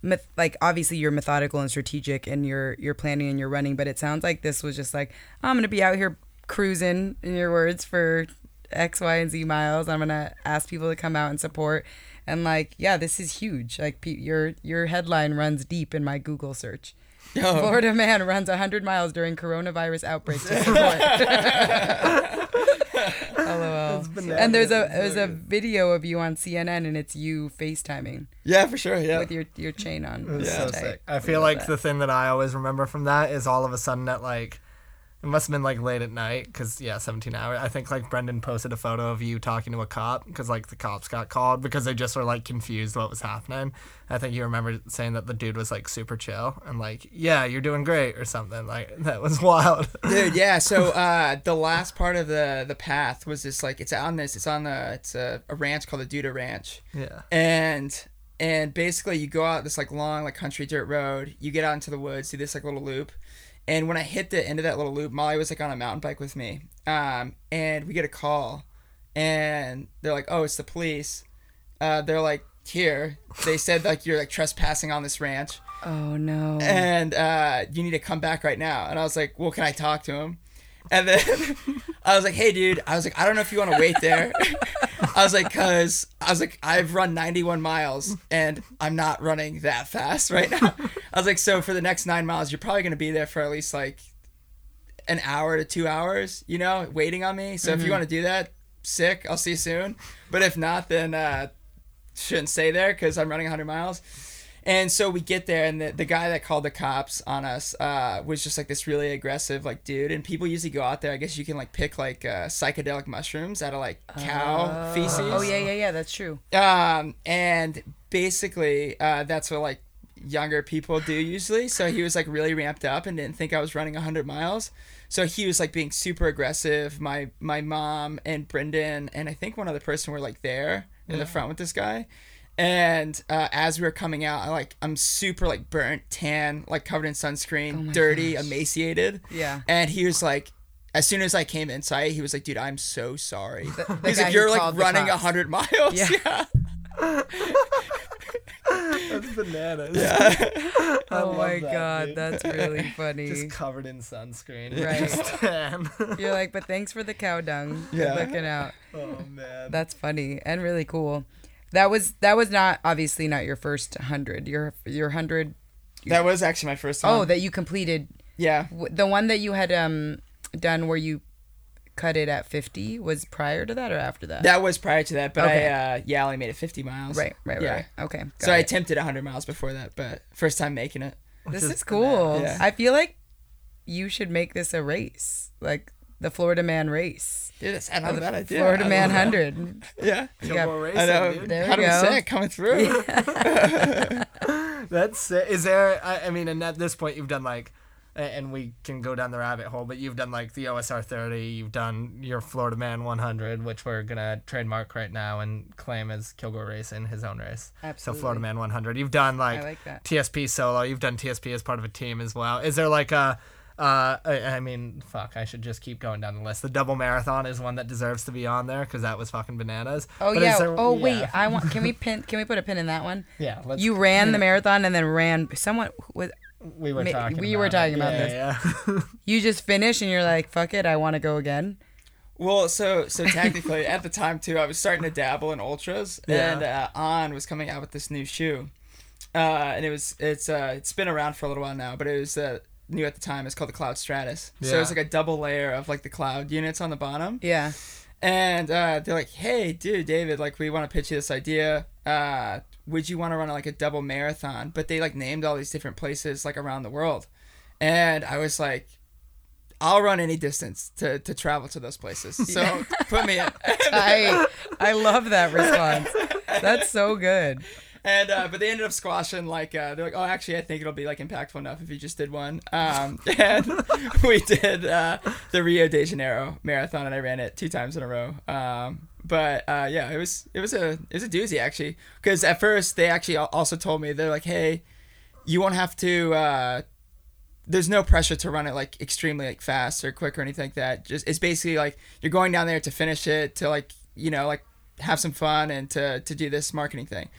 myth- like obviously you're methodical and strategic and you're you're planning and you're running, but it sounds like this was just like I'm going to be out here cruising in your words for X, Y, and Z miles. I'm gonna ask people to come out and support. And like, yeah, this is huge. Like, pe- your your headline runs deep in my Google search. Yo. Oh. Florida man runs 100 miles during coronavirus outbreak to support. LOL. And there's a there's a video of you on CNN, and it's you FaceTiming Yeah, for sure. Yeah. with your your chain on. It was It's so sick. I feel like the thing that I always remember from that is all of a sudden at like, it must have been like late at night because yeah, 17 hours. I think like Brendan posted a photo of you talking to a cop because like the cops got called because they just were like confused what was happening. I think you remember saying that the dude was like super chill and like, yeah, you're doing great or something. Like that was wild. Dude, yeah. So uh, the last part of the the path was this like it's on this it's on the it's a, a ranch called the Duda Ranch, yeah. and and basically you go out this like long like country dirt road. You get out into the woods, do this like little loop, and when I hit the end of that little loop, Molly was like on a mountain bike with me, um, and we get a call, and they're like, oh, it's the police. Uh, they're like here. They said like you're like trespassing on this ranch Oh no. and uh, you need to come back right now. And I was like, well, can I talk to him? And then I was like, hey, dude, I was like, I don't know if you want to wait there. I was like, cause I was like, I've run 91 miles and I'm not running that fast right now. I was like, so for the next nine miles, you're probably gonna be there for at least like an hour to two hours, you know, waiting on me. So if you want to do that, sick. I'll see you soon. But if not, then uh, shouldn't stay there because I'm running 100 miles. And so we get there, and the, the guy that called the cops on us uh, was just like this really aggressive like dude. And people usually go out there. I guess you can like pick like uh, psychedelic mushrooms out of like cow feces. Oh yeah, yeah, yeah. That's true. Um, and basically, uh, that's what like younger people do usually. So he was like really ramped up and didn't think I was running 100 miles. So he was like being super aggressive. My my mom and Brendan and I think one other person were like there in the front with this guy. And uh, as we were coming out, I like I'm super like burnt, tan, like covered in sunscreen, dirty, emaciated. Yeah. And he was like, as soon as I came inside, he was like, "Dude, I'm so sorry." the He's like, "You're like running cops. hundred miles." Yeah. yeah. That's bananas. Yeah. Oh my that, god, dude. that's really funny. Just covered in sunscreen. Right. Just. You're like, but thanks for the cow dung. Good Yeah. looking out. oh man. That's funny and really cool. That was that was not obviously not your first hundred. Your your hundred. That was actually my first time. Oh, that you completed. yeah. w- The one that you had um done where you cut it at fifty was prior to that or after that? That was prior to that, but Okay. I uh, yeah, I only made it 50 miles. right, right, Yeah. right. Okay. So got I it. attempted 100 miles before that, but first time making it. this is is cool. Yeah. I feel like you should make this a race, like the Florida Man race, Dude, that's not a bad idea. Florida I Man hundred. Yeah. You got- Kilgore I know. Racing, dude. There we 100% go. coming through. That's is there? I, I mean, and at this point, you've done like, and we can go down the rabbit hole, but you've done like the OSR 30, you've done your Florida Man 100, which we're gonna trademark right now and claim as Kilgore Racing, his own race. Absolutely. So Florida Man 100. You've done like, like. TSP solo. You've done TSP as part of a team as well. Is there like a uh, I, I mean, fuck. I should just keep going down the list. The double marathon is one that deserves to be on there because that was fucking bananas. Oh But yeah. there- oh wait. I want. Can we pin? Can we put a pin in that one? yeah. Let's, You ran the marathon and then ran. Someone was. we were talking. we about were it. talking about Yeah, this. Yeah. You just finished and you're like, "Fuck it, I want to go again." Well, so so technically at the time too, I was starting to dabble in ultras, Yeah. and uh, On was coming out with this new shoe, uh, and it was it's uh, it's been around for a little while now, but it was uh, new at the time. It's called the Cloudstratus. So Yeah. it's like a double layer of like the cloud units on the bottom, Yeah. and uh, they're like, "Hey, dude, David, like we want to pitch you this idea. Uh, would you want to run like a double marathon?" But they like named all these different places like around the world, and I was like. I'll run any distance to, to travel to those places. So put me in. I I love that response. That's so good. And uh, but they ended up squashing like uh, they're like, oh, actually, I think it'll be like impactful enough if you just did one. Um, and we did uh, the Rio de Janeiro marathon, and I ran it two times in a row. Um, but uh, yeah, it was it was a it was a doozy actually, because at first they actually also told me they're like, hey, you won't have to. Uh, there's no pressure to run it like extremely like fast or quick or anything like that. Just it's basically like you're going down there to finish it to like you know like have some fun and to to do this marketing thing.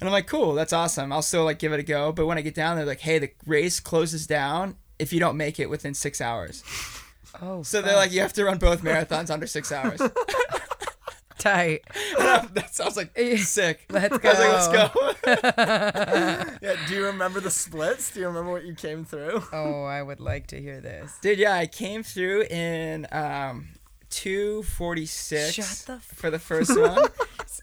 And I'm like, cool, that's awesome. I'll still like give it a go. But when I get down there, they're like, hey, the race closes down if you don't make it within six hours. Oh. So they're like, you have to run both marathons under six hours. tight. that sounds like sick. Let's I was like, go. let's go. Yeah, do you remember the splits? Do you remember what you came through? Oh, I would like to hear this. Dude, yeah, I came through in um, 246 the f- for the first one.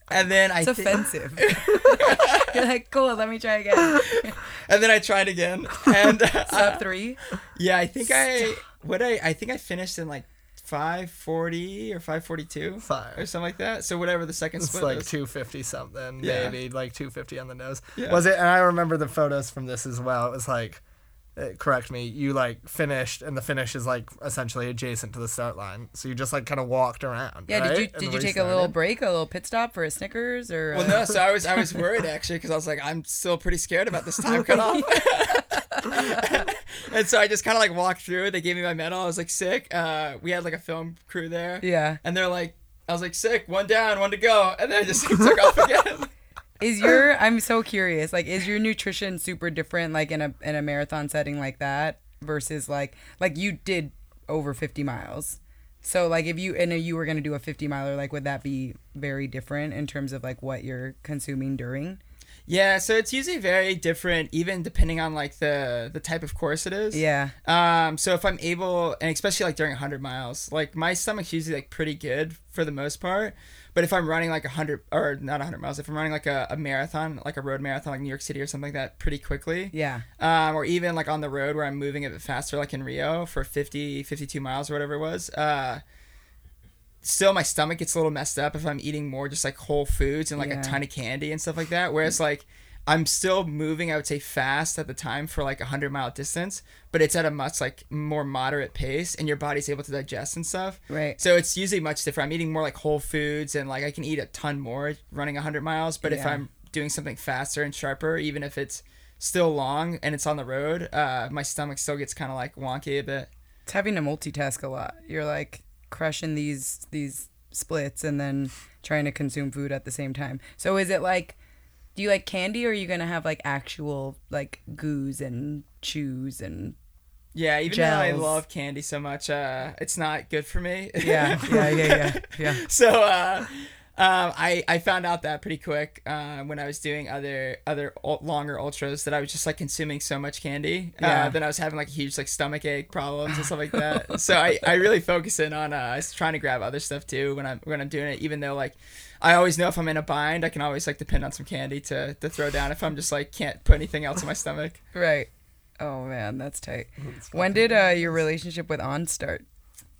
And then I It's thi- offensive. You're like, cool. Let me try again. and then I tried again. And uh, Sub three. yeah, I think I what I I think I finished in like 540 or 542 Fire. or something like that. So whatever the second It's split like is. 250 something, Yeah. maybe like 250 on the nose. Yeah. Was it? And I remember the photos from this as well. It was like, correct me, you like finished, and the finish is like essentially adjacent to the start line. So you just like kind of walked around. Yeah. right? Did you And did you take a little break, a little pit stop for a Snickers or? Well, uh, no, so I was I was worried actually because I was like I'm still pretty scared about this time cutoff. and so I just kind of like walked through. They gave me my medal. I was like sick. Uh, we had like a film crew there. Yeah. And they're like, I was like sick. One down, one to go, and then I just took off again. Is your I'm so curious. Like, is your nutrition super different, like in a in a marathon setting like that, versus like like you did over 50 miles. So like if you and you were gonna do a 50 miler, like would that be very different in terms of like what you're consuming during? Yeah, so it's usually very different, even depending on like the the type of course it is. Yeah. Um, so if I'm able, and especially like during 100 miles, like my stomach's usually like pretty good for the most part. But if I'm running like 100 or not 100 miles, if I'm running like a, a marathon, like a road marathon, like New York City or something like that, pretty quickly. Yeah. Um, or even like on the road where I'm moving a bit faster, like in Rio for 50, 52 miles or whatever it was. Uh, still my stomach gets a little messed up if I'm eating more just like whole foods and like Yeah. a ton of candy and stuff like that. Whereas like I'm still moving, I would say fast at the time for like a hundred mile distance, but it's at a much like more moderate pace and your body's able to digest and stuff. Right. So it's usually much different. I'm eating more like whole foods and like I can eat a ton more running a hundred miles. But if I'm doing something faster and sharper, even if it's still long and it's on the road, uh, my stomach still gets kind of like wonky a bit. It's having to multitask a lot. You're like crushing these these splits and then trying to consume food at the same time. So is it like do you like candy or are you gonna have like actual like goos and chews and Yeah, even though I love candy so much, uh, it's not good for me. yeah yeah yeah yeah yeah so uh, um, I I found out that pretty quick uh, when I was doing other other longer ultras that I was just like consuming so much candy Yeah. uh, that I was having like huge like stomach ache problems and stuff like that. so I, I really focus in on uh, I was trying to grab other stuff too when I'm when I'm doing it. Even though like I always know if I'm in a bind, I can always like depend on some candy to to throw down if I'm just like can't put anything else in my stomach. right. Oh man, that's tight. When did uh, your relationship with On start?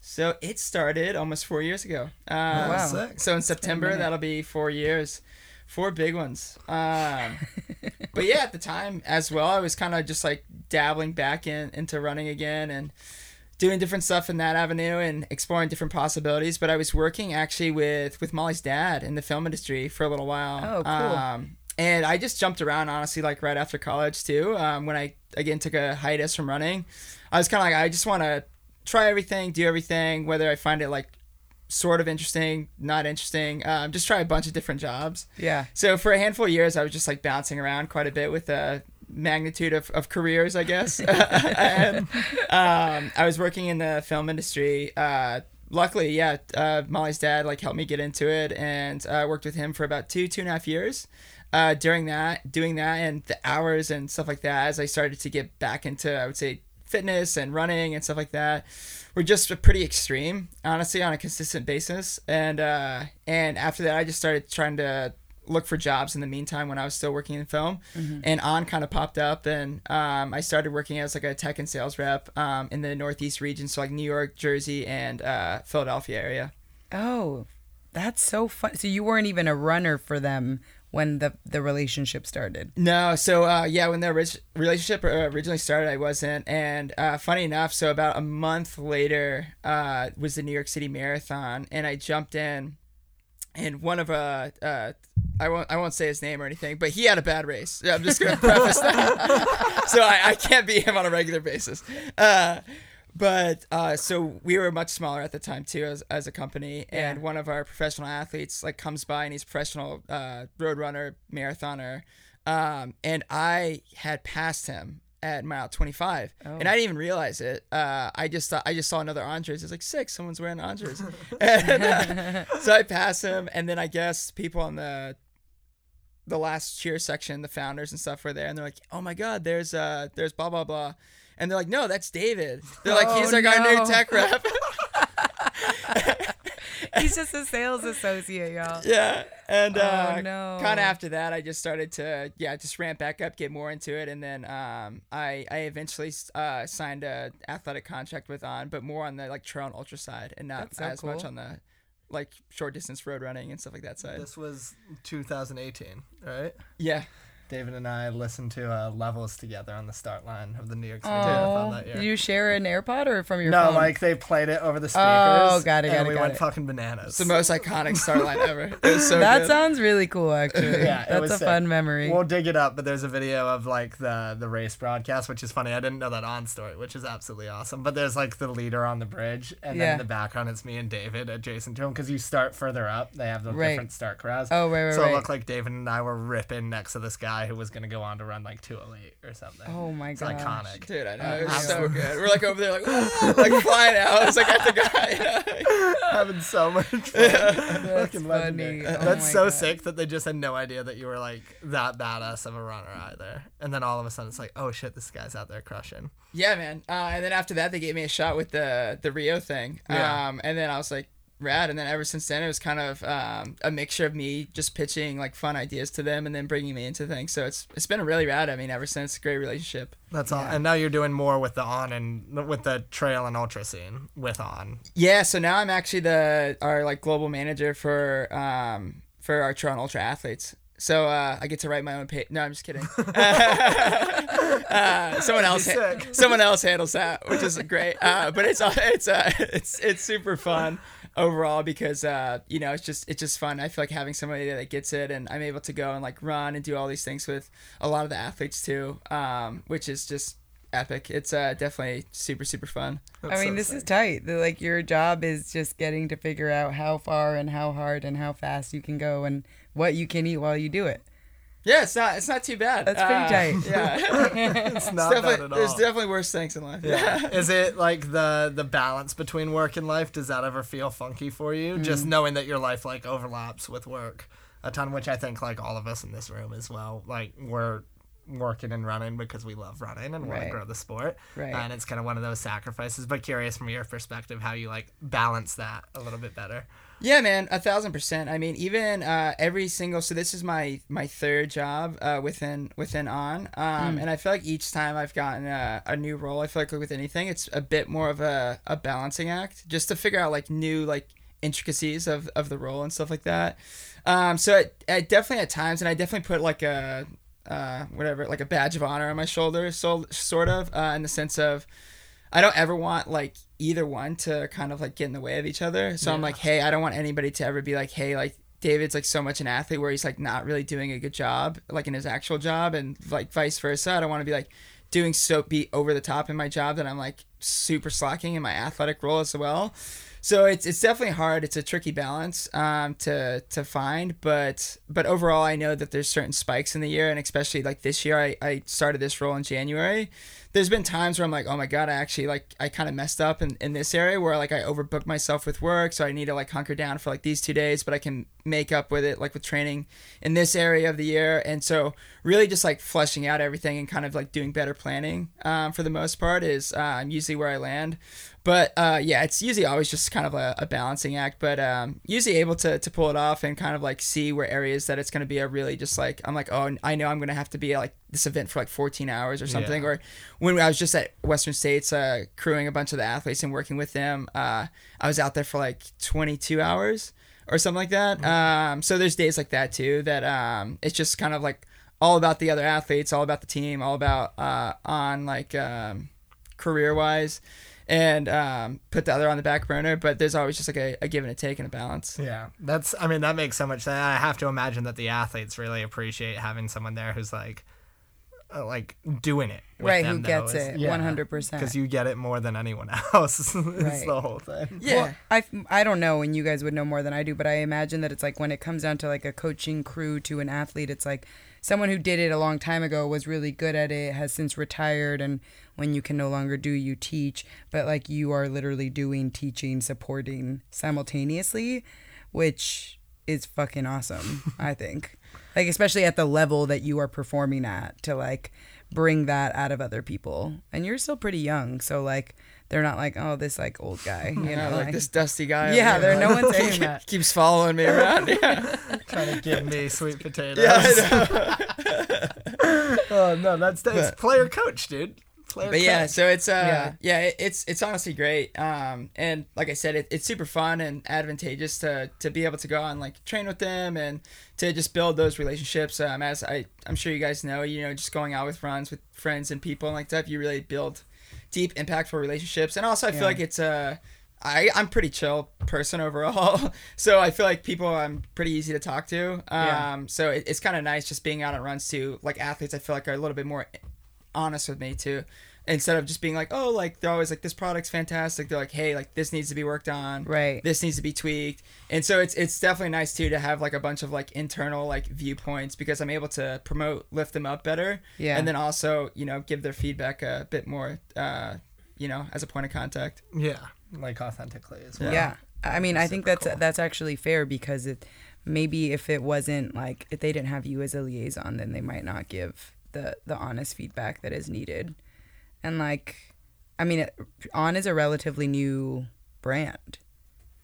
So it started almost four years ago. Um, wow. Sick. So in September, that'll be four years. Four big ones. Um, but yeah, at the time as well, I was kind of just like dabbling back in into running again and doing different stuff in that avenue and exploring different possibilities. But I was working actually with with Molly's dad in the film industry for a little while. Oh, cool. Um, and I just jumped around honestly, like right after college too. Um, when I again took a hiatus from running, I was kind of like, I just want to try everything, do everything, whether I find it like sort of interesting, not interesting. Um, just try a bunch of different jobs. Yeah. So for a handful of years, I was just like bouncing around quite a bit with a magnitude of, of careers, I guess. and um, I was working in the film industry. Uh, luckily, yeah, uh, Molly's dad like helped me get into it, and I worked with him for about two two and a half years. Uh, during that, doing that, and the hours and stuff like that, as I started to get back into, I would say, fitness and running and stuff like that were just pretty extreme, honestly, on a consistent basis. And uh, and after that, I just started trying to look for jobs in the meantime when I was still working in film. And on kind of popped up, and um, I started working as like a tech and sales rep um, in the Northeast region, so like New York, Jersey, and uh, Philadelphia area. Oh, that's so fun. So you weren't even a runner for them when the the relationship started. No, so uh, yeah, when the relationship uh, originally started, I wasn't. And uh, funny enough, so about a month later uh, was the New York City Marathon, and I jumped in. And one of uh, uh, I won't I won't say his name or anything, but he had a bad race. I'm just gonna preface that, so I, I can't beat him on a regular basis. Uh, but uh, so we were much smaller at the time too as, as a company. And one of our professional athletes like comes by and he's a professional uh, road runner marathoner. Um, and i had passed him at mile 25 Oh. and i didn't even realize it. Uh, i just thought i just saw another andres. It's like six someone's wearing andres. And, uh, so i pass him and then i guess people on the the last cheer section the founders and stuff were there and they're like oh my god there's uh there's blah blah blah and they're like no that's david they're like Oh, he's like our new tech rep He's just a sales associate, y'all. Yeah, and uh, Oh, no. kind of after that, I just started to yeah, just ramp back up, get more into it, and then um, I I eventually uh, signed a athletic contract with On, but more on the like trail and ultra side, and not so as much on the like short distance road running and stuff like that side. This was 2018, right? Yeah, David and I listened to uh, levels together on the start line of the New York City Marathon that year. did you share an AirPod or from your phone? no, phone? like they played it over the speakers. Oh, got it, got and it, we got went it. fucking bananas. it's the most iconic start line ever. It was so that good. sounds really cool, actually. Yeah, it That's was a sick. fun memory. We'll dig it up, but there's a video of like the the race broadcast, which is funny. I didn't know that on story, which is absolutely awesome. But there's like the leader on the bridge, and then in the background it's me and David adjacent to him because you start further up. They have the Right. different start crowds. Oh, right, right, So right. it looked like David and I were ripping next to this guy who was gonna go on to run like 208 or something. oh my god, it's iconic. Dude, I know it was so good. We're like over there, like like flying out. It's like at the guy. Having so much fun. That's Fucking legendary. funny. Oh That's so God. sick that they just had no idea that you were like that badass of a runner either. And then all of a sudden it's like, oh shit, this guy's out there crushing. Yeah, man. Uh, and then after that, they gave me a shot with the the Rio thing. Yeah. Um, and then I was like, rad. And then ever since then, it was kind of um, a mixture of me just pitching like fun ideas to them, and then bringing me into things. So it's it's been really rad. I mean, ever since, great relationship. That's all. And now you're doing more with the on and with the trail and ultra scene with on. Yeah. So now I'm actually the our like global manager for um for our Tron Ultra athletes. So uh, I get to write my own page. No, I'm just kidding. uh, someone else, sick. someone else handles that, which is great. Uh, but it's it's uh, it's it's super fun overall because uh, you know it's just it's just fun. I feel like having somebody that gets it, and I'm able to go and like run and do all these things with a lot of the athletes too, um, which is just epic. It's uh, definitely super super fun. I mean, this is tight. The, like your job is just getting to figure out how far and how hard and how fast you can go and what you can eat while you do it. Yeah, it's not it's not too bad. That's pretty Uh, tight. Yeah. It's not definitely, bad at there's all. definitely worse things in life. yeah. Is it like the the balance between work and life? Does that ever feel funky for you? Mm. Just knowing that your life like overlaps with work a ton, which I think like all of us in this room as well. Like we're working and running because we love running and want to grow the sport. Right. And it's kind of one of those sacrifices. But curious from your perspective how you like balance that a little bit better. Yeah, man, a thousand percent. I mean, even uh, every single. So this is my my third job uh, within within on, um, and I feel like each time I've gotten a, a new role, I feel like with anything, it's a bit more of a, a balancing act, just to figure out like new like intricacies of, of the role and stuff like that. Um, so it, it definitely at times, and I definitely put like a uh, whatever like a badge of honor on my shoulder, so sort of uh, in the sense of. I don't ever want like either one to kind of like get in the way of each other. So I'm like, hey, I don't want anybody to ever be like, hey, like David's like so much an athlete where he's like not really doing a good job like in his actual job and like vice versa. I don't want to be like doing so be over the top in my job that I'm like super slacking in my athletic role as well. So it's it's definitely hard. It's a tricky balance um, to to find, but but overall, I know that there's certain spikes in the year, and especially like this year, I, I started this role in January. There's been times where I'm like, oh my god, I actually like I kind of messed up in, in this area where like I overbooked myself with work, so I need to like hunker down for like these two days, but I can make up with it like with training in this area of the year, and so really just like fleshing out everything and kind of like doing better planning um, for the most part is uh, usually where I land. But uh, yeah, it's usually always just kind of a, a balancing act, but um, usually able to, to pull it off and kind of like see where areas that it's going to be a really just like, I'm like, oh, I know I'm going to have to be at like this event for like 14 hours or something. Yeah. Or when I was just at Western States uh, crewing a bunch of the athletes and working with them, uh, I was out there for like 22 hours or something like that. Um, so there's days like that too that um, it's just kind of like all about the other athletes, all about the team, all about uh, on like um, career wise and um, put the other on the back burner. But there's always just like a, a give and a take and a balance. Yeah, that's. I mean, that makes so much sense. I have to imagine that the athletes really appreciate having someone there who's like, uh, like doing it. with Right, them, who though, gets is- it, yeah, 100%. Because you get it more than anyone else. it's Right. the whole thing. Yeah. Well, I, I don't know, and you guys would know more than I do, but I imagine that it's like when it comes down to like a coaching crew to an athlete, it's like someone who did it a long time ago was really good at it, has since retired, and when you can no longer do, you teach. But like you are literally doing, teaching, supporting simultaneously, which is fucking awesome. I think, like especially at the level that you are performing at, to like bring that out of other people, and you're still pretty young, so like they're not like, oh, this like old guy, you Yeah, know, like this dusty guy. Yeah, here, there. No like, one's saying that. keeps following me around. Yeah, Trying to give me sweet potatoes. yeah, I know. oh no, that's that's But- player coach, dude. Player but yeah, so it's uh Yeah. yeah, it, it's it's honestly great. Um and like I said, it, it's super fun and advantageous to to be able to go on like train with them and to just build those relationships. Um as I I'm sure you guys know, you know, just going out with runs with friends and people and like stuff, you really build deep impactful relationships. And also I feel Yeah. like it's uh I, I'm pretty chill person overall, so I feel like people I'm pretty easy to talk to. Um, Yeah. so it, it's kind of nice just being out on runs too. Like athletes, I feel like are a little bit more honest with me too instead of just being like oh like they're always like this product's fantastic they're like hey like this needs to be worked on Right. this needs to be tweaked and so it's it's definitely nice too to have like a bunch of like internal like viewpoints because i'm able to promote lift them up better Yeah. and then also you know give their feedback a bit more uh you know as a point of contact yeah, like authentically as well. Yeah. I mean, I think that's cool. that's actually fair because it maybe if it wasn't like if they didn't have you as a liaison, then they might not give the the honest feedback that is needed. And like, I mean, it, On is a relatively new brand,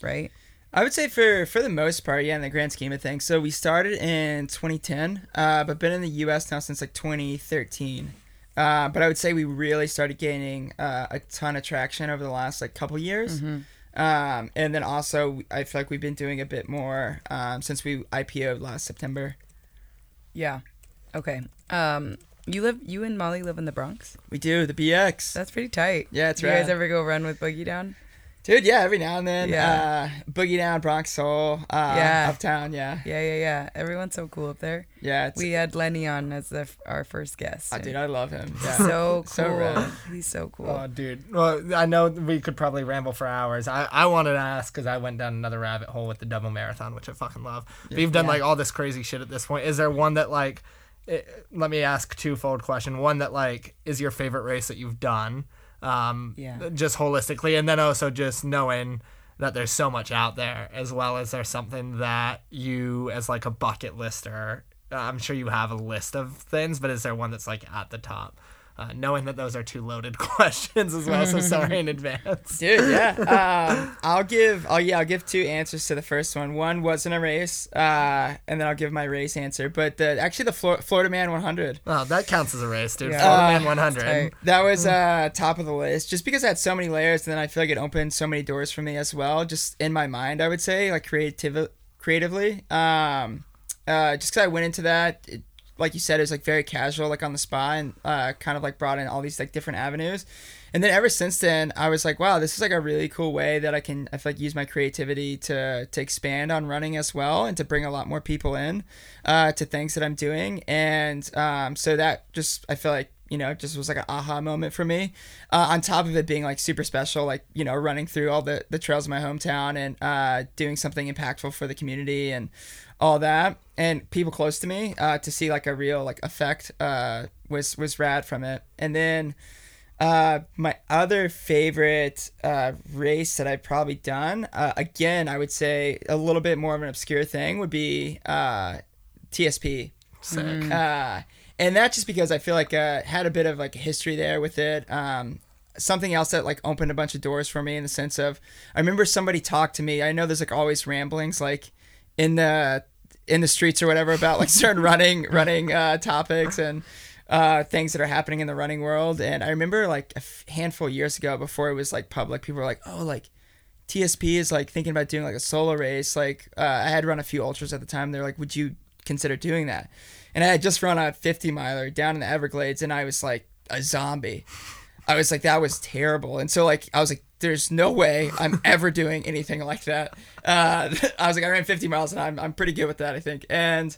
right? I would say for for the most part, yeah, in the grand scheme of things. So we started in 2010, uh, but been in the U.S. now since like 2013. Uh, but I would say we really started gaining uh, a ton of traction over the last like couple years. Um, and then also, I feel like we've been doing a bit more um, since we IPO'd last September. Yeah. Okay. Um, you live, you and Molly live in the Bronx. We do the BX, That's pretty tight. Yeah, it's Do you guys ever go run with Boogie Down? dude. Yeah, every now and then. Yeah. Uh, Boogie Down, Bronx Soul. Uh, Yeah. Uptown. Yeah. Yeah, yeah, yeah. Everyone's so cool up there. Yeah. It's, We had Lenny on as the, our first guest. oh, dude, I love him. Yeah. so cool. So rad. He's so cool. Oh, dude. Well, I know we could probably ramble for hours. I, I wanted to ask because I went down another rabbit hole with the double marathon, which I fucking love. But you've done Yeah. like all this crazy shit at this point. Is there one that like? It, let me ask twofold question. One that like is your favorite race that you've done, um, Yeah. just holistically, and then also just knowing that there's so much out there, as well as there's something that you as like a bucket lister. Uh, I'm sure you have a list of things, but is there one that's like at the top? Uh, knowing that those are two loaded questions as well, so sorry in advance. Dude, yeah. Um, I'll give. Oh yeah, I'll give two answers to the first one. One wasn't a race, uh, and then I'll give my race answer. But the actually the Flor- Florida Man 100. Oh, that counts as a race, dude. Yeah. Florida Uh, Man 100. tight. That was uh, top of the list, just because it had so many layers, and then I feel like it opened so many doors for me as well. Just in my mind, I would say, like creative, creatively. Um, uh, just because I went into that, it, like you said, it was like very casual, like on the spot, and uh, kind of like brought in all these like different avenues. And then ever since then, I was like, wow, this is like a really cool way that I can, I feel like, use my creativity to to expand on running as well, and to bring a lot more people in uh, to things that I'm doing. And um, so that just, I feel like you know, just was like an aha moment for me. Uh, on top of it being like super special, like you know, running through all the the trails of my hometown and uh, doing something impactful for the community and all that, and people close to me uh, to see like a real like effect uh, was was rad from it. And then uh, my other favorite uh, race that I've probably done, uh, again, I would say a little bit more of an obscure thing would be uh, TSP. Sick. Uh, and that's just because I feel like uh, had a bit of like a history there with it. Um, something else that like opened a bunch of doors for me in the sense of I remember somebody talked to me. I know there's like always ramblings like in the in the streets or whatever about like certain running running uh, topics and uh, things that are happening in the running world. And I remember like a f- handful of years ago before it was like public, people were like, oh like. TSP is like thinking about doing like a solo race. Like uh, I had run a few ultras at the time. They're like, would you consider doing that? And I had just run a 50 miler down in the Everglades, and I was like a zombie. I was like, that was terrible. And so like I was like, there's no way I'm ever doing anything like that. Uh, I was like, I ran 50 miles, and I'm I'm pretty good with that, I think. And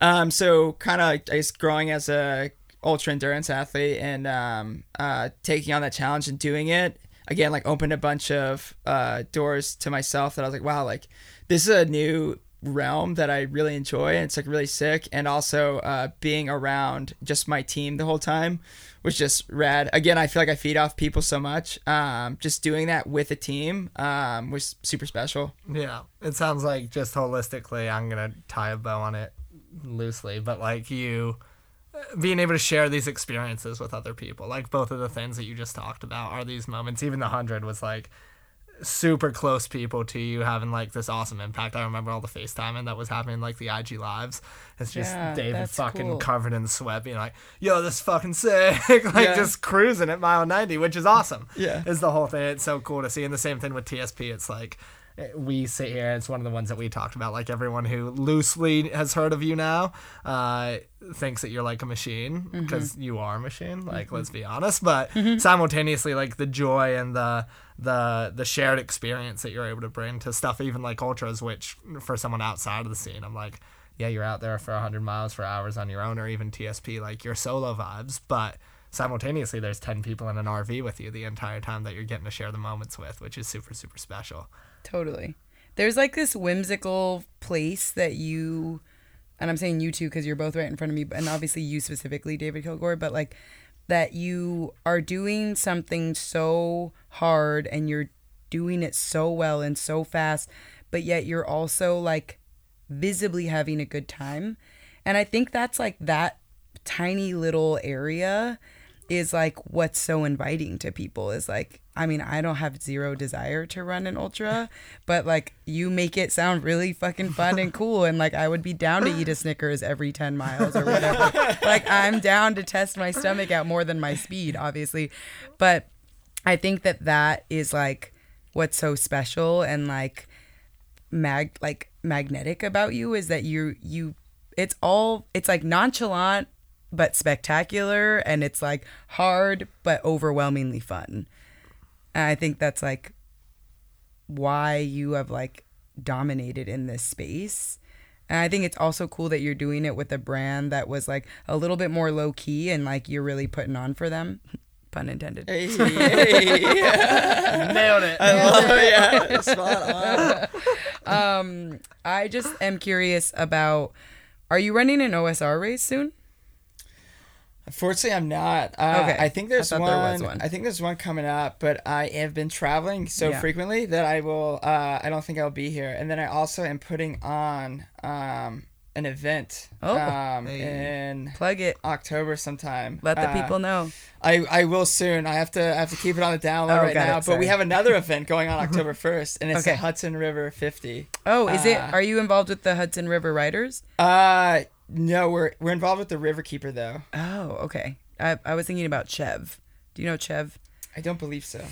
um, so kind of I guess growing as a ultra endurance athlete and um, uh, taking on that challenge and doing it again like opened a bunch of uh, doors to myself that I was like wow like this is a new realm that I really enjoy, and it's like really sick. And also uh, being around just my team the whole time was just rad. Again, I feel like I feed off people so much. Um, just doing that with a team um, was super special. Yeah, it sounds like just holistically, I'm gonna tie a bow on it loosely, but like you being able to share these experiences with other people, like both of the things that you just talked about, are these moments. Even the hundred was like super close people to you having like this awesome impact. I remember all the FaceTiming that was happening, like the IG lives. It's just Yeah, David fucking cool. covered in sweat, being like, "Yo, this is fucking sick!" like Yeah. just cruising at mile ninety, which is awesome. Yeah. is the whole thing. It's so cool to see. And the same thing with TSP. It's like we sit here. It's one of the ones that we talked about. Like everyone who loosely has heard of you now uh, thinks that you're like a machine mm-hmm. because you are a machine. Like mm-hmm. let's be honest. But mm-hmm. simultaneously, like the joy and the the the shared experience that you're able to bring to stuff even like ultras, which for someone outside of the scene, I'm like. Yeah, you're out there for 100 miles for hours on your own, or even TSP, like your solo vibes. But simultaneously there's 10 people in an RV with you the entire time that you're getting to share the moments with, which is super super special. Totally. There's like this whimsical place that you, and I'm saying you two because you're both right in front of me, and obviously you specifically, David Kilgore, but like that you are doing something so hard and you're doing it so well and so fast, but yet you're also like visibly having a good time. And I think that's like that tiny little area is like what's so inviting to people is like I mean I don't have zero desire to run an ultra but like you make it sound really fucking fun and cool and like I would be down to eat a Snickers every 10 miles or whatever. Like I'm down to test my stomach out more than my speed obviously. But I think that that is like what's so special and like mag like magnetic about you is that you you it's all it's like nonchalant but spectacular and it's like hard but overwhelmingly fun. And I think that's like why you have like dominated in this space. And I think it's also cool that you're doing it with a brand that was like a little bit more low key and like you're really putting on for them. Pun intended. Hey, hey. Nailed it. I love it. Yeah, spot on. Um, I just am curious about are you running an OSR race soon? Unfortunately, I'm not. Uh, Okay. I think there's I one, there was one. I think there's one coming up, but I have been traveling so Yeah. frequently that I will. Uh, I don't think I'll be here. And then I also am putting on um, an event Oh. um, Hey. in Plug it. October sometime. Let the Uh, people know. I, I will soon. I have to I have to keep it on the down low Oh, right it, now. But we have another event going on October first, and it's Okay. the Hudson River 50. Oh, is it? uh, Are you involved with the Hudson River Riders? Uh, no, we're we're involved with the Riverkeeper though. Oh, okay. I, I was thinking about Chev. Do you know Chev? I don't believe so.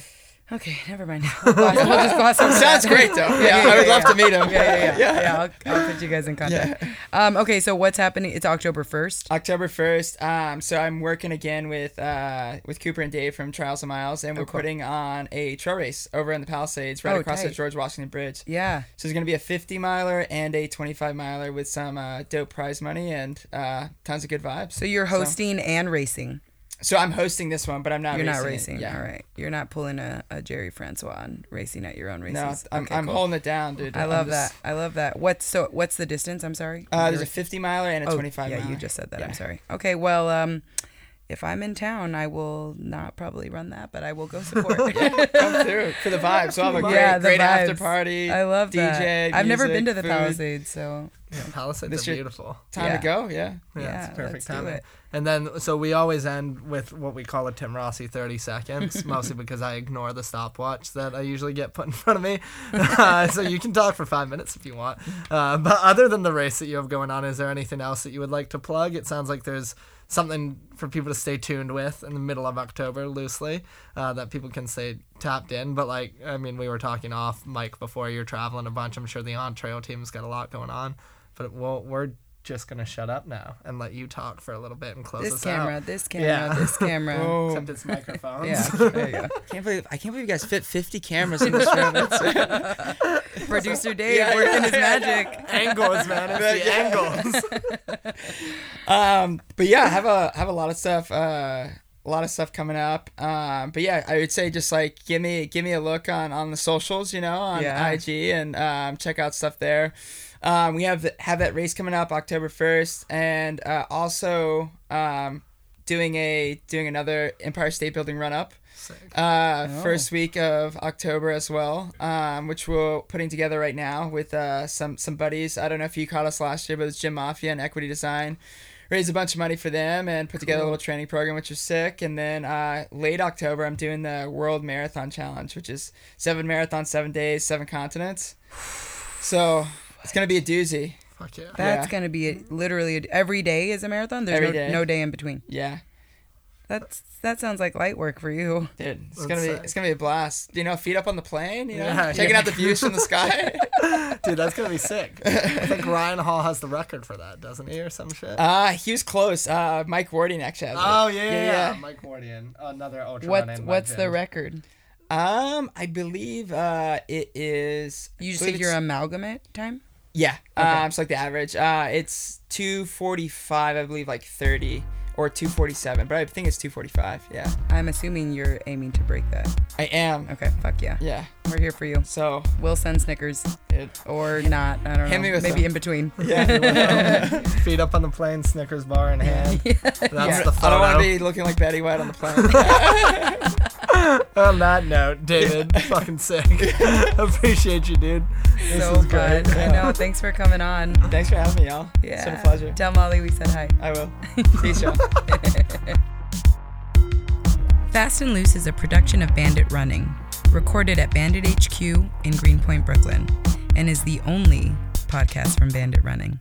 Okay, never mind. We'll we'll just gloss over Sounds great though. Yeah, yeah, I would yeah, love to meet him. Yeah, yeah, yeah. yeah. I'll, I'll put you guys in contact. Um, okay, so what's happening? It's October 1st. October first. Um, so I'm working again with uh with Cooper and Dave from Trials and Miles, and we're Oh, cool. putting on a trail race over in the Palisades, right Oh, across the. George Washington Bridge. Yeah. So it's gonna be a 50 miler and a 25 miler with some uh, dope prize money and uh, tons of good vibes. So you're hosting and racing. So I'm hosting this one, but I'm not. You're racing not it. racing. Yeah. All right. You're not pulling a, a Jerry Francois and racing at your own races. No, I'm, Okay, I'm cool. holding it down, dude. I I'm love just- that. I love that. What's so? What's the distance? I'm sorry. Uh, there's a 50 miler and a Oh, 25 Yeah, miler. you just said that. I'm sorry. Okay, well, um, if I'm in town, I will not probably run that, but I will go support. Come through for the vibes. We'll have a great, Yeah, great after party. I love DJ, that. I've never been to the food. Palisades, so Yeah, Palisades This are beautiful. Time Yeah. to go. Yeah. Yeah, Yeah, it's perfect let's do timing. it. And then, so we always end with what we call a Tim Rossi 30 seconds, mostly because I ignore the stopwatch that I usually get put in front of me. Uh, so you can talk for five minutes if you want. Uh, but other than the race that you have going on, is there anything else that you would like to plug? It sounds like there's something for people to stay tuned with in the middle of October, loosely, uh, that people can stay tapped in. But like, I mean, we were talking off mic before you're traveling a bunch. I'm sure the on trail team's got a lot going on. But we'll, we're just gonna shut up now and let you talk for a little bit and close this us camera, out. this camera, Yeah. this camera. Oh, Except it's microphones. Yeah, there you go. can't believe I can't believe you guys fit 50 cameras in this room. Producer Dave Yeah, working his yeah. magic. angles, man. It's the angles. um, but yeah, I have a have a lot of stuff uh, a lot of stuff coming up. Um, but yeah, I would say just like give me give me a look on on the socials, you know, on Yeah. IG and um, check out stuff there. Um, we have have that race coming up October first, and uh, also um, doing a doing another Empire State Building run up. Uh, Oh. First week of October as well, um, which we're putting together right now with uh, some some buddies. I don't know if you caught us last year, but it's Gym Mafia and Equity Design. Raised a bunch of money for them and put together a little training program, which was sick. And then uh, late October, I'm doing the World Marathon Challenge, which is seven marathons, seven days, seven continents. So it's gonna be a doozy. Fuck yeah. That's Yeah. gonna be literally every day is a marathon. There's Every no, day. no day in between. Yeah, That's that sounds like light work for you. dude, it's That's gonna be sick. it's gonna be a blast. You know, feet up on the plane. You know, Yeah, checking yeah. out the views from the sky. Dude, that's gonna be sick. I think Ryan Hall has the record for that, doesn't he, or some shit? Uh, he was close. Uh, Mike Wardian actually has it. oh yeah, yeah, yeah, yeah. Mike Wardian, another ultra What what's the record? Um, I believe uh it is. You just I your amalgamate time. Yeah, um, it's like the average. Uh, it's two forty five, I believe, like thirty or two forty seven, but I think it's two forty five. Yeah, I'm assuming you're aiming to break that. I am. Okay, fuck yeah. Yeah, We're here for you. so We'll send Snickers it, or not. I don't know. Maybe some. in between. yeah. Feet up on the plane, Snickers bar in hand. Yeah. That's Yeah. the I don't want to be looking like Betty White on the plane. On that note, David, fucking sick. Appreciate you, dude. This so is great. I know. Thanks for coming on. Thanks for having me, y'all. Yeah. It's been a pleasure. Tell Molly we said hi. I will. Peace, y'all. Fast and Loose is a production of Bandit Running, recorded at Bandit HQ in Greenpoint, Brooklyn, and is the only podcast from Bandit Running.